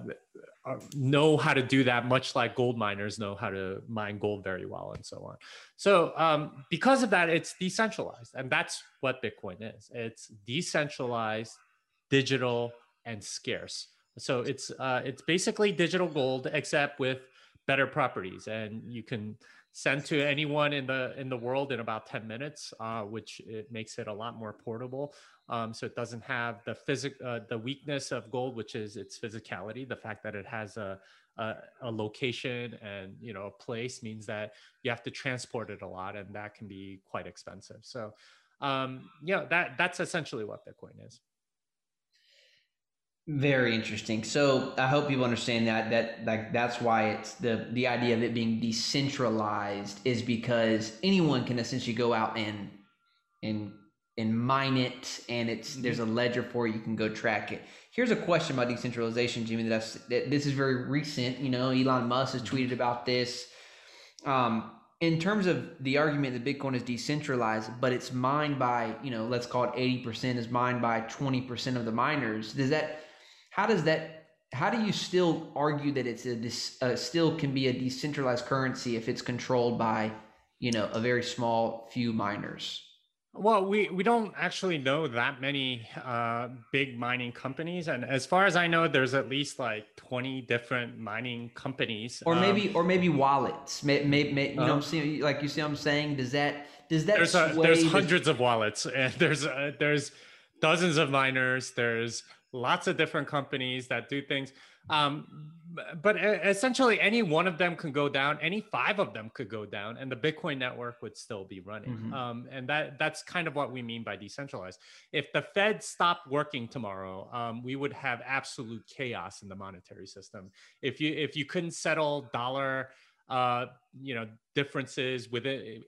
know how to do that, much like gold miners know how to mine gold very well and so on. So, um, because of that, it's decentralized. And that's what Bitcoin is it's decentralized, digital, and scarce. So it's uh, it's basically digital gold except with better properties, and you can send to anyone in the in the world in about 10 minutes uh, which it makes it a lot more portable um, so it doesn't have the physic uh, the weakness of gold which is its physicality. The fact that it has a, a, a location and you know a place means that you have to transport it a lot and that can be quite expensive. So um, you know that that's essentially what bitcoin is. Very interesting. So I hope people understand that that like that's why it's the the idea of it being decentralized is because anyone can essentially go out and and and mine it and it's mm-hmm. there's a ledger for it you can go track it. Here's a question about decentralization jimmy that, I've, that this is very recent you know elon musk has tweeted about this. Um, in terms of the argument that bitcoin is decentralized but it's mined by you know let's call it 80% is mined by 20% of the miners does that how does that how do you still argue that it's a this uh, still can be a decentralized currency if it's controlled by you know a very small few miners well we we don't actually know that many uh, big mining companies and as far as i know there's at least like 20 different mining companies or maybe um, or maybe wallets. May, may, may, you uh, know i'm saying? Like you see what i'm saying? Does that does that there's, a, there's hundreds of wallets <laughs> and there's uh, there's dozens of miners there's lots of different companies that do things. Um, but essentially, any one of them can go down. Any five of them could go down, and the Bitcoin network would still be running. Mm-hmm. Um, and that that's kind of what we mean by decentralized. If the Fed stopped working tomorrow, um, we would have absolute chaos in the monetary system. If you if you couldn't settle dollar uh, you know differences within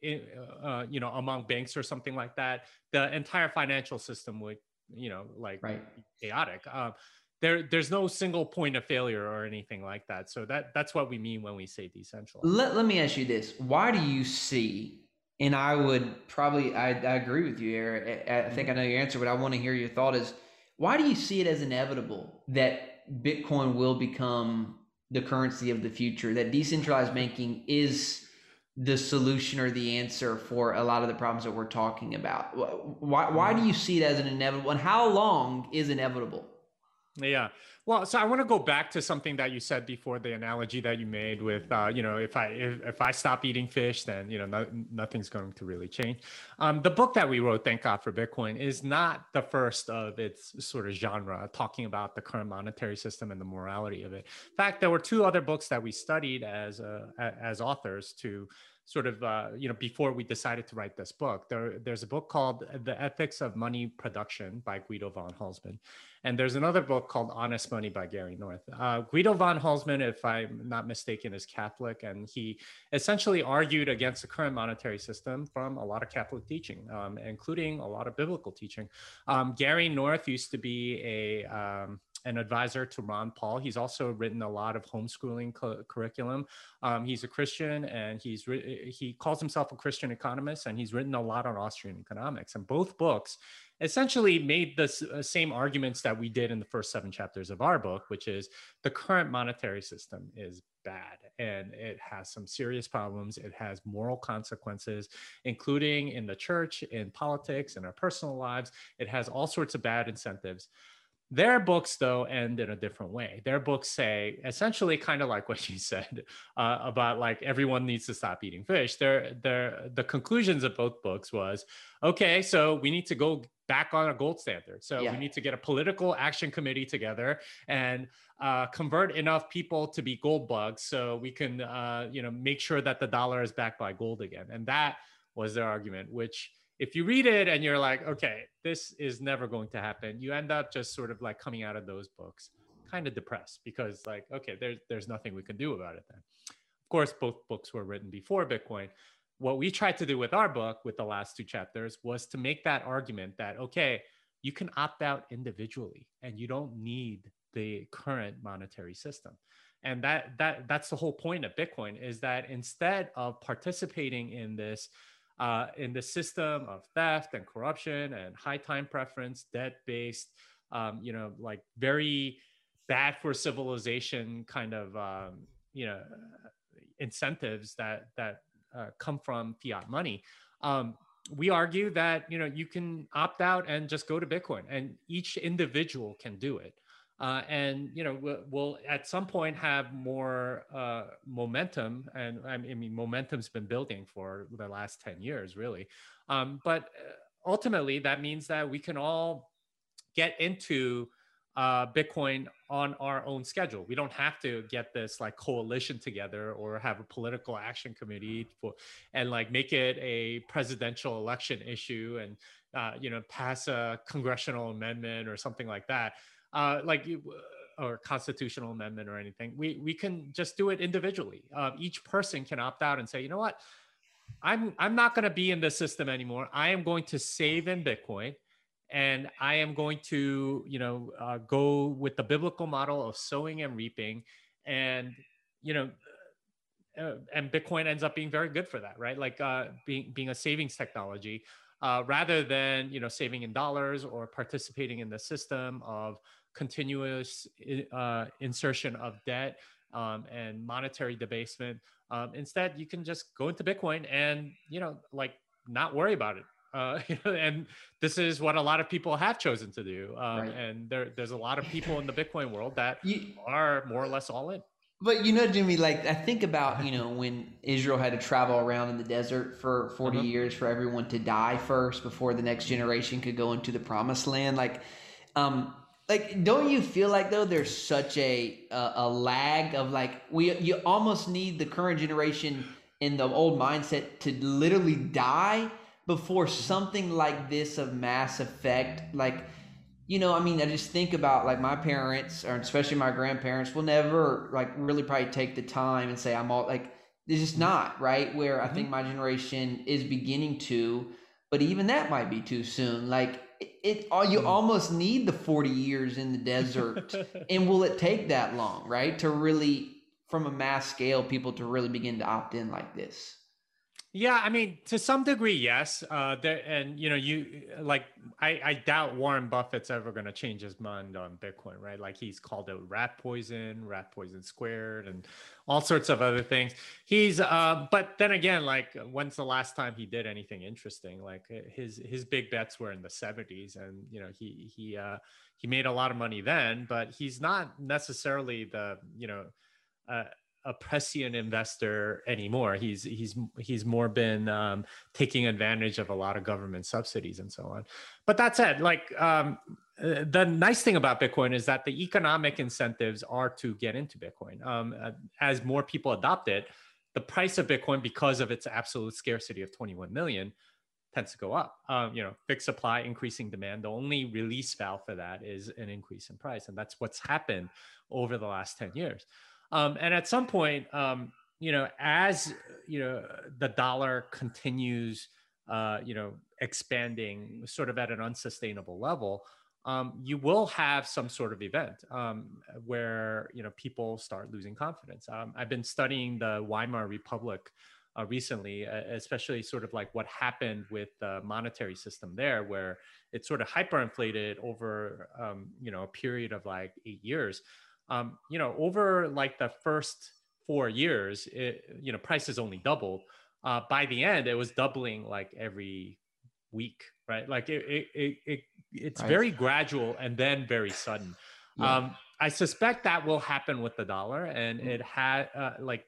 uh, you know among banks or something like that the entire financial system would you know like right. chaotic um, there there's no single point of failure or anything like that. So that that's what we mean when we say decentralized. Let, let me ask you this. Why do you see and i would probably i, I agree with you eric. I, I think mm-hmm. i know your answer but i want to hear your thought is why do you see it as inevitable that bitcoin will become the currency of the future that decentralized banking is the solution or the answer for a lot of the problems that we're talking about. Why, why do mm-hmm. you see it as an inevitable and how long is inevitable? Yeah. Well, so I want to go back to something that you said before, the analogy that you made with, uh, you know, if I if, if I stop eating fish, then you know no, nothing's going to really change. Um, the book that we wrote, Thank God for Bitcoin, is not the first of its sort of genre, talking about the current monetary system and the morality of it. In fact, there were two other books that we studied as uh, as authors to sort of uh, you know before we decided to write this book there, there's a book called the ethics of money production by guido von Hülsmann and there's another book called honest money by gary north. Uh, guido von Hülsmann if i'm not mistaken is catholic and he essentially argued against the current monetary system from a lot of catholic teaching um, including a lot of biblical teaching. Um, gary north used to be a um, an advisor to Ron Paul. He's also written a lot of homeschooling cu- curriculum. Um, he's a Christian and he's re- he calls himself a Christian economist and he's written a lot on Austrian economics. And both books essentially made the uh, same arguments that we did in the first seven chapters of our book, which is the current monetary system is bad and it has some serious problems. It has moral consequences, including in the church, in politics, in our personal lives. It has all sorts of bad incentives their books, though, end in a different way. Their books say essentially kind of like what you <laughs> said uh, about like everyone needs to stop eating fish. Their, their, the conclusions of both books was okay, so we need to go back on a gold standard. So yeah. we need to get a political action committee together and uh, convert enough people to be gold bugs so we can, uh, you know, make sure that the dollar is backed by gold again. And that was their argument, which if you read it and you're like, okay, this is never going to happen, you end up just sort of like coming out of those books kind of depressed because like, okay, there's there's nothing we can do about it then. Of course, both books were written before Bitcoin. What we tried to do with our book, with the last two chapters, was to make that argument that okay, you can opt out individually and you don't need the current monetary system and that that that's the whole point of bitcoin is that instead of participating in this uh, in the system of theft and corruption and high time preference, debt based, um, you know, like very bad for civilization kind of, um, you know, incentives that that uh, come from fiat money. Um, we argue that you know you can opt out and just go to Bitcoin, and each individual can do it. Uh, and you know we'll, we'll, at some point have more uh, momentum and i mean momentum's been building for the last 10 years really. Um, but uh, ultimately that means that we can all get into uh, bitcoin on our own schedule. We don't have to get this like coalition together or have a political action committee for and like make it a presidential election issue and uh, you know pass a congressional amendment or something like that uh, like uh, or constitutional amendment or anything. We we can just do it individually. Um, each person can opt out and say, you know what, I'm I'm not going to be in this system anymore. I am going to save in Bitcoin, and I am going to you know uh, go with the biblical model of sowing and reaping, and you know. Uh, and Bitcoin ends up being very good for that, right? Like uh, being being a savings technology, uh, rather than you know saving in dollars or participating in the system of continuous uh, insertion of debt um, and monetary debasement. Um, instead, you can just go into Bitcoin and you know like not worry about it. Uh, <laughs> and this is what a lot of people have chosen to do. Um, right. And there, there's a lot of people in the Bitcoin world that you, are more or less all in. But you know, Jimmy, like I think about you know when Israel had to travel around in the desert for 40 uh-huh. years for everyone to die first before the next generation could go into the promised land. Like, um, like don't you feel like though there's such a a, a lag of like we you almost need the current generation in the old mindset to literally die before something like this of mass effect? Like you know i mean i just think about like my parents or especially my grandparents will never like really probably take the time and say i'm all like it's just not right? Where i think mm-hmm. my generation is beginning to but even that might be too soon. Like it, all you hmm. almost need the 40 years in the desert. <laughs> And will it take that long right? To really from a mass scale people to really begin to opt in like this yeah, I mean, to some degree, yes. Uh, there, and you know, you like, I, I doubt Warren Buffett's ever going to change his mind on Bitcoin, right? Like he's called it rat poison, rat poison squared, and all sorts of other things. He's, uh, but then again, like, when's the last time he did anything interesting? Like his his big bets were in the '70s, and you know, he he uh, he made a lot of money then, but he's not necessarily the you know. Uh, a prescient investor anymore. He's he's he's more been um, taking advantage of a lot of government subsidies and so on. But that said, like um, uh, the nice thing about Bitcoin is that the economic incentives are to get into Bitcoin. Um, uh, as more people adopt it, the price of Bitcoin, because of its absolute scarcity of 21 million, tends to go up. Um, you know, fixed supply, increasing demand. The only release valve for that is an increase in price, and that's what's happened over the last 10 years. Um, and at some point, um, you know, as you know, the dollar continues, uh, you know, expanding sort of at an unsustainable level, um, you will have some sort of event um, where you know people start losing confidence. Um, I've been studying the Weimar Republic uh, recently, uh, especially sort of like what happened with the monetary system there, where it sort of hyperinflated over um, you know a period of like eight years um, you know, over like the first four years, it, you know, prices only doubled. Uh, by the end, it was doubling like every week, right? Like it, it, it, it it's right. very gradual and then very sudden. Yeah. Um, I suspect that will happen with the dollar, and mm-hmm. it had uh, like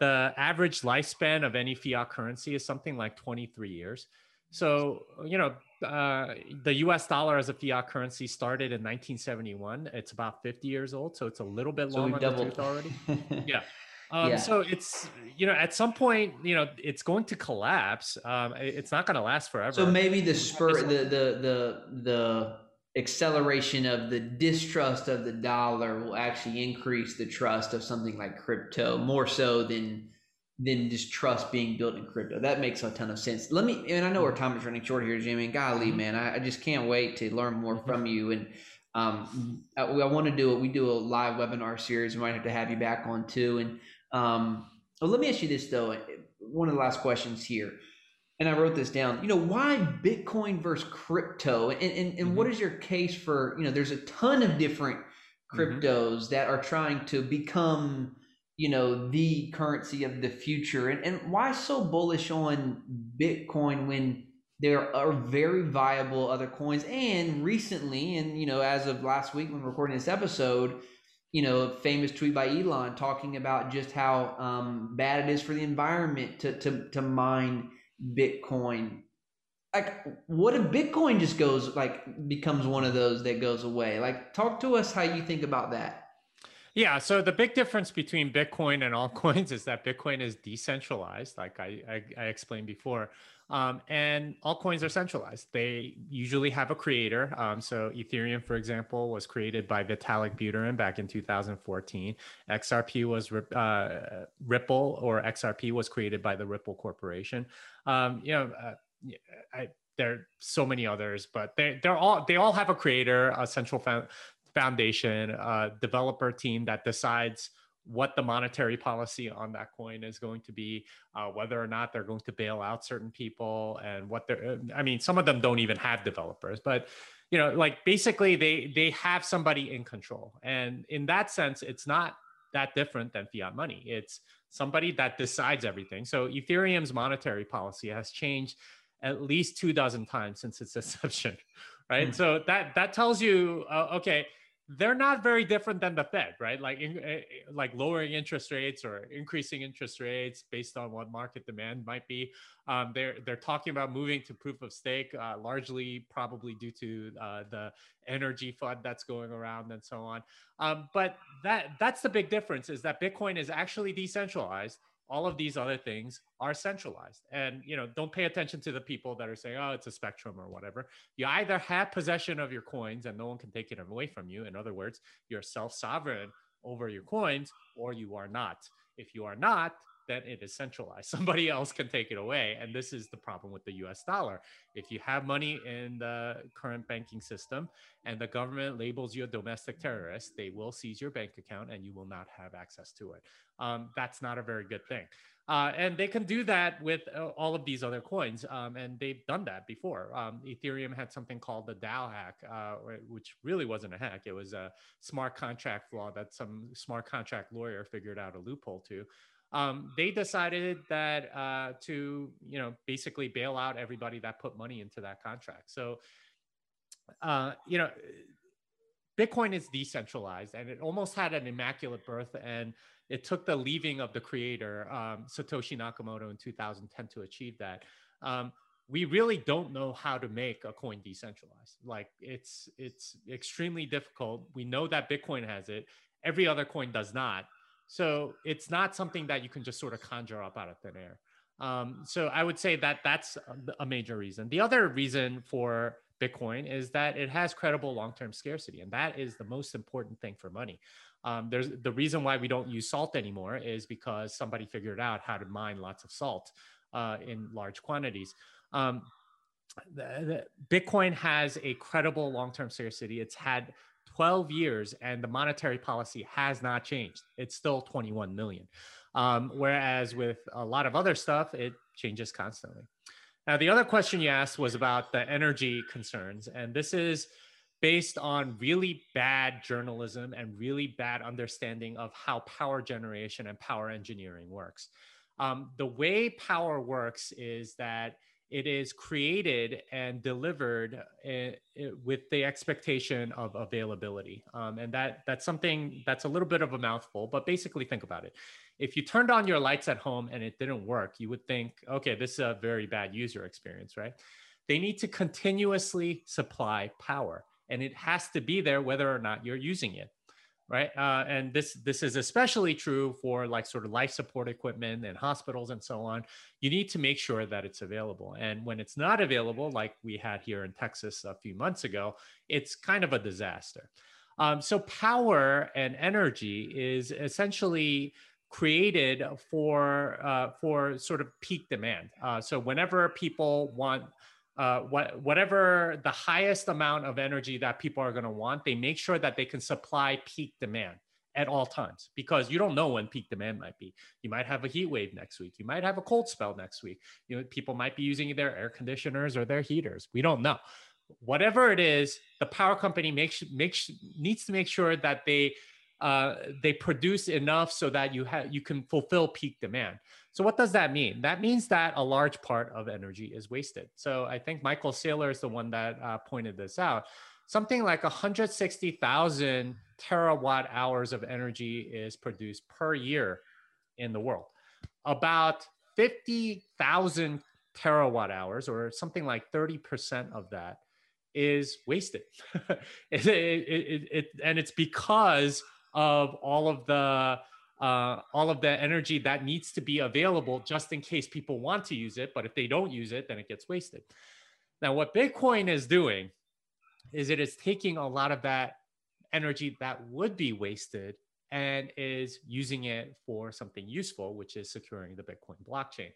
the average lifespan of any fiat currency is something like 23 years. So, you know, uh, the US dollar as a fiat currency started in 1971. It's about 50 years old. So it's a little bit so long on the tooth already. <laughs> yeah. Um, yeah. So it's you know at some point you know it's going to collapse. Um, it's not going to last forever. So maybe the spur, the the the the acceleration of the distrust of the dollar will actually increase the trust of something like crypto more so than than just trust being built in crypto. That makes a ton of sense. Let me, and I know our time is running short here, Jimmy. And golly, mm-hmm. man, I, I, just can't wait to learn more mm-hmm. from you. And um, I, I want to do it. We do a live webinar series. We might have to have you back on too. And um, well, let me ask you this though. One of the last questions here, and I wrote this down. You know, why Bitcoin versus crypto, and and, and mm-hmm. what is your case for? You know, there's a ton of different mm-hmm. cryptos mm-hmm. that are trying to become you know the currency of the future and, and why so bullish on bitcoin when there are very viable other coins and recently and you know as of last week when recording this episode you know, a famous tweet by Elon talking about just how um, bad it is for the environment to to to mine Bitcoin. Like, what if Bitcoin just goes like becomes one of those that goes away? Like, talk to us how you think about that. Yeah. So the big difference between Bitcoin and <laughs> altcoins is that Bitcoin is decentralized, like I, I, I explained before. Um, and altcoins are centralized. They usually have a creator. Um, so Ethereum, for example, was created by Vitalik Buterin back in 2014. XRP was uh, Ripple or XRP was created by the Ripple Corporation. Um, you know, uh, I, there are so many others, but they they're all they all have a creator, a central foundation, a developer team that decides what the monetary policy on that coin is going to be, uh, whether or not they're going to bail out certain people, and what they're. I mean, some of them don't even have developers, but you know, like basically they they have somebody in control, and in that sense, it's not that different than fiat money. It's somebody that decides everything. So Ethereum's monetary policy has changed at least two dozen times since its <laughs> inception, right? Mm. So that that tells you, uh, okay they're not very different than the Fed, right? Like in, eh, eh, like lowering interest rates or increasing interest rates based on what market demand might be. Um, they're they're talking about moving to proof of stake, uh, largely probably due to uh, the energy FUD that's going around and so on. Um, but that that's the big difference is that Bitcoin is actually decentralized all of these other things are centralized. And you know don't pay attention to the people that are saying oh it's a spectrum or whatever. You either have possession of your coins and no one can take it away from you. In other words you're self-sovereign over your coins or you are not. If you are not then it is centralized. <laughs> Somebody else can take it away. And this is the problem with the US dollar. If you have money in the current banking system and the government labels you a domestic terrorist, they will seize your bank account and you will not have access to it. Um, that's not a very good thing. Uh, and they can do that with uh, all of these other coins. Um, and they've done that before. Um, Ethereum had something called the DAO hack, uh, which really wasn't a hack. It was a smart contract flaw that some smart contract lawyer figured out a loophole to um, they decided that uh, to you know basically bail out everybody that put money into that contract. So uh, you know, Bitcoin is decentralized, and it almost had an immaculate birth, and it took the leaving of the creator um, Satoshi Nakamoto in 2010 to achieve that. Um, we really don't know how to make a coin decentralized. Like it's it's extremely difficult. We know that Bitcoin has it. Every other coin does not. So it's not something that you can just sort of conjure up out of thin air. Um, so I would say that that's a major reason. The other reason for Bitcoin is that it has credible long-term scarcity, and that is the most important thing for money. Um, there's the reason why we don't use salt anymore is because somebody figured out how to mine lots of salt uh, in large quantities. Um, the, the Bitcoin has a credible long-term scarcity. It's had 12 years and the monetary policy has not changed. It's still 21 million. Um, whereas with a lot of other stuff, it changes constantly. Now, the other question you asked was about the energy concerns. And this is based on really bad journalism and really bad understanding of how power generation and power engineering works. Um, the way power works is that it is created and delivered uh, with the expectation of availability. Um, and that that's something that's a little bit of a mouthful but basically think about it. If you turned on your lights at home and it didn't work you would think okay this is a very bad user experience right? They need to continuously supply power and it has to be there whether or not you're using it right? Uh, and this this is especially true for like sort of life support equipment and hospitals and so on. You need to make sure that it's available. And when it's not available like we had here in texas a few months ago it's kind of a disaster. Um, so power and energy is essentially created for uh, for sort of peak demand. Uh, so whenever people want uh, what, whatever the highest amount of energy that people are going to want, they make sure that they can supply peak demand at all times because you don't know when peak demand might be. You might have a heat wave next week. You might have a cold spell next week. You know, people might be using their air conditioners or their heaters. We don't know. Whatever it is, the power company makes makes needs to make sure that they uh, they produce enough so that you have you can fulfill peak demand. So what does that mean? That means that a large part of energy is wasted. So I think Michael Saylor is the one that uh, pointed this out. Something like 160,000 terawatt hours of energy is produced per year in the world. About 50,000 terawatt hours, or something like 30% of that, is wasted. <laughs> it, it, it, and it's because of all of the uh, all of the energy that needs to be available just in case people want to use it. But if they don't use it, then it gets wasted. Now, what Bitcoin is doing is it is taking a lot of that energy that would be wasted and is using it for something useful, which is securing the Bitcoin blockchain.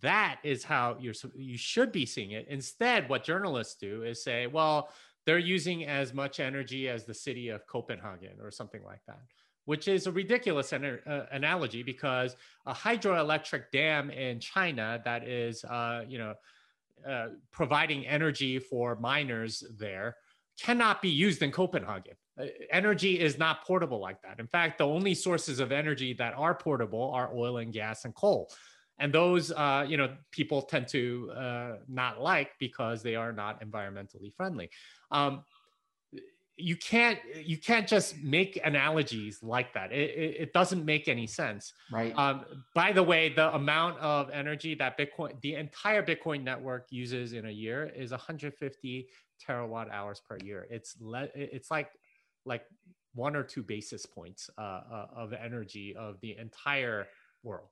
That is how you're you should be seeing it. Instead, what journalists do is say, well, they're using as much energy as the city of Copenhagen or something like that which is a ridiculous uh, analogy because a hydroelectric dam in China that is, uh, you know, uh, providing energy for miners there cannot be used in Copenhagen. Uh, energy is not portable like that. In fact, the only sources of energy that are portable are oil and gas and coal. And those, uh, you know, people tend to uh, not like because they are not environmentally friendly. Um, you can't you can't just make analogies like that. It, it, it doesn't make any sense. Right. Um, by the way the amount of energy that bitcoin the entire bitcoin network uses in a year is 150 terawatt hours per year. It's le- it's like like one or two basis points uh, uh, of energy of the entire world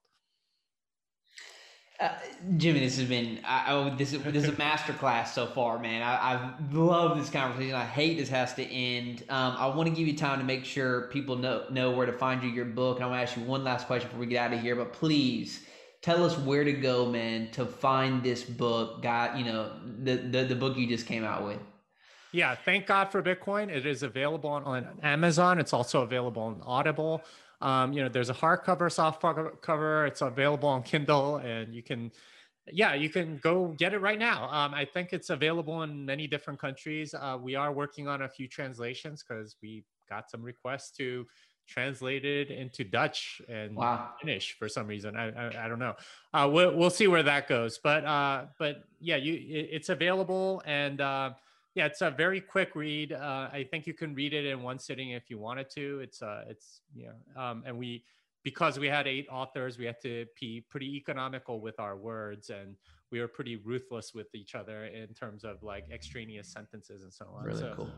Jimmy, this has been I, oh, this is this is a master class so far, man. I, I love this conversation. I hate this has to end. Um, I want to give you time to make sure people know know where to find you, your book. And I want to ask you one last question before we get out of here. But please tell us where to go, man, to find this book. Got you know the, the the book you just came out with. Yeah, thank God for Bitcoin. It is available on, on Amazon. It's also available on Audible. Um, you know, there's a hardcover, soft cover. It's available on Kindle, and you can, yeah, you can go get it right now. Um, I think it's available in many different countries. Uh, we are working on a few translations because we got some requests to translate it into Dutch and wow. Finnish for some reason. I, I, I don't know. Uh, we'll, we'll see where that goes. But uh, but yeah, you it, it's available and. Uh, yeah, it's a very quick read. Uh, I think you can read it in one sitting if you wanted to. It's uh, it's yeah, um, and we because we had eight authors, we had to be pretty economical with our words, and we were pretty ruthless with each other in terms of like extraneous sentences and so on. Really so cool.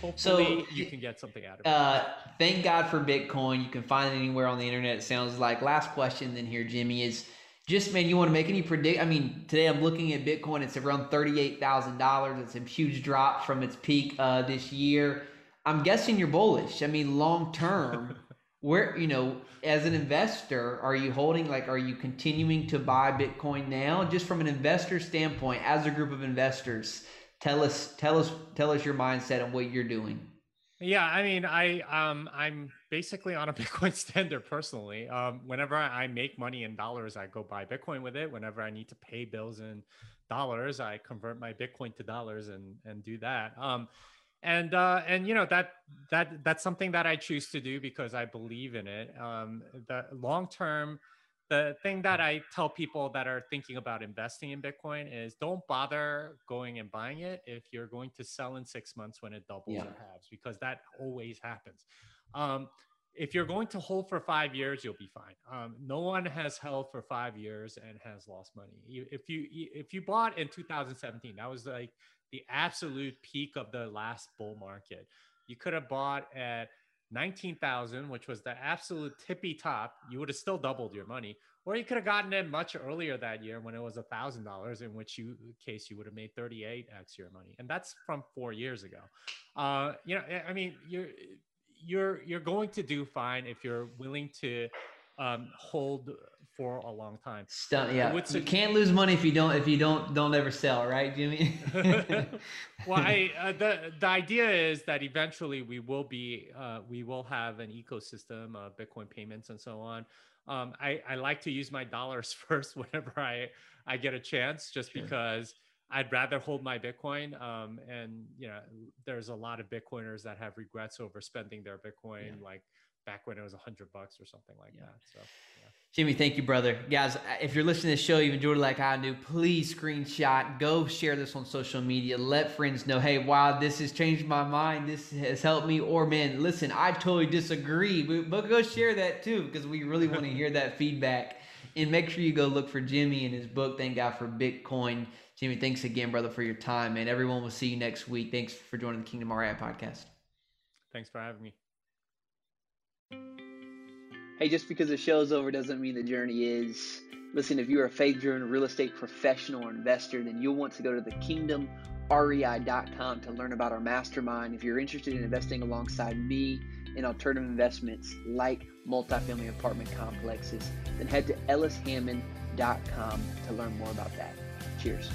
Hopefully, so, you can get something out of it. Uh, thank God for Bitcoin. You can find it anywhere on the internet. It sounds like. Last question then here, Jimmy is just man, you want to make any predict? I mean, today I'm looking at Bitcoin. It's around thirty-eight thousand dollars. It's a huge drop from its peak uh, this year. I'm guessing you're bullish. I mean, long term, <laughs> where you know, as an investor, are you holding? Like, are you continuing to buy Bitcoin now? Just from an investor standpoint, as a group of investors, tell us, tell us, tell us your mindset and what you're doing. Yeah, I mean, I um, I'm basically on a <laughs> Bitcoin standard personally. Um, whenever I make money in dollars, I go buy Bitcoin with it. Whenever I need to pay bills in dollars, I convert my Bitcoin to dollars and and do that. Um, and uh, and you know that that that's something that I choose to do because I believe in it. Um, the long term, the thing that I tell people that are thinking about investing in Bitcoin is don't bother going and buying it if you're going to sell in six months when it doubles yeah. or halves, because that always happens. Um, if you're going to hold for five years, you'll be fine. Um, no one has held for five years and has lost money. If you if you bought in 2017, that was like the absolute peak of the last bull market. You could have bought at 19,000, which was the absolute tippy top, you would have still doubled your money. Or you could have gotten it much earlier that year when it was a thousand dollars, in which you case you would have made 38x your money. And that's from four years ago. Uh, you know, I mean, you're you're you're going to do fine if you're willing to um, hold for a long time. Stun- yeah, you can't lose money if you don't if you don't don't ever sell, right, Jimmy? <laughs> well, I, <laughs> uh, the the idea is that eventually we will be uh, we will have an ecosystem of Bitcoin payments and so on. Um, I, I like to use my dollars <laughs> first whenever I I get a chance, just sure. because. I'd rather hold my Bitcoin. Um, and you know, there's a lot of Bitcoiners that have regrets over spending their Bitcoin, yeah. like back when it was a hundred bucks or something like yeah. that. So, yeah. Jimmy, thank you, brother. Guys, if you're listening to the show, you've enjoyed it like I do, please screenshot, go share this on social media. Let friends know, hey, wow, this has changed my mind. This has helped me. Or, man, listen, I totally disagree. But, but go share that too, because we really want to hear that feedback. And make sure you go look for Jimmy and his book, Thank God for Bitcoin. Jimmy, thanks again, brother, for your time. And everyone will see you next week. Thanks for joining the Kingdom REI podcast. Thanks for having me. Hey, just because the show's over doesn't mean the journey is. Listen, if you're a faith driven real estate professional or investor, then you'll want to go to the kingdom kingdomrei.com to learn about our mastermind. If you're interested in investing alongside me in alternative investments like multifamily apartment complexes, then head to ellishammond.com to learn more about that. Cheers.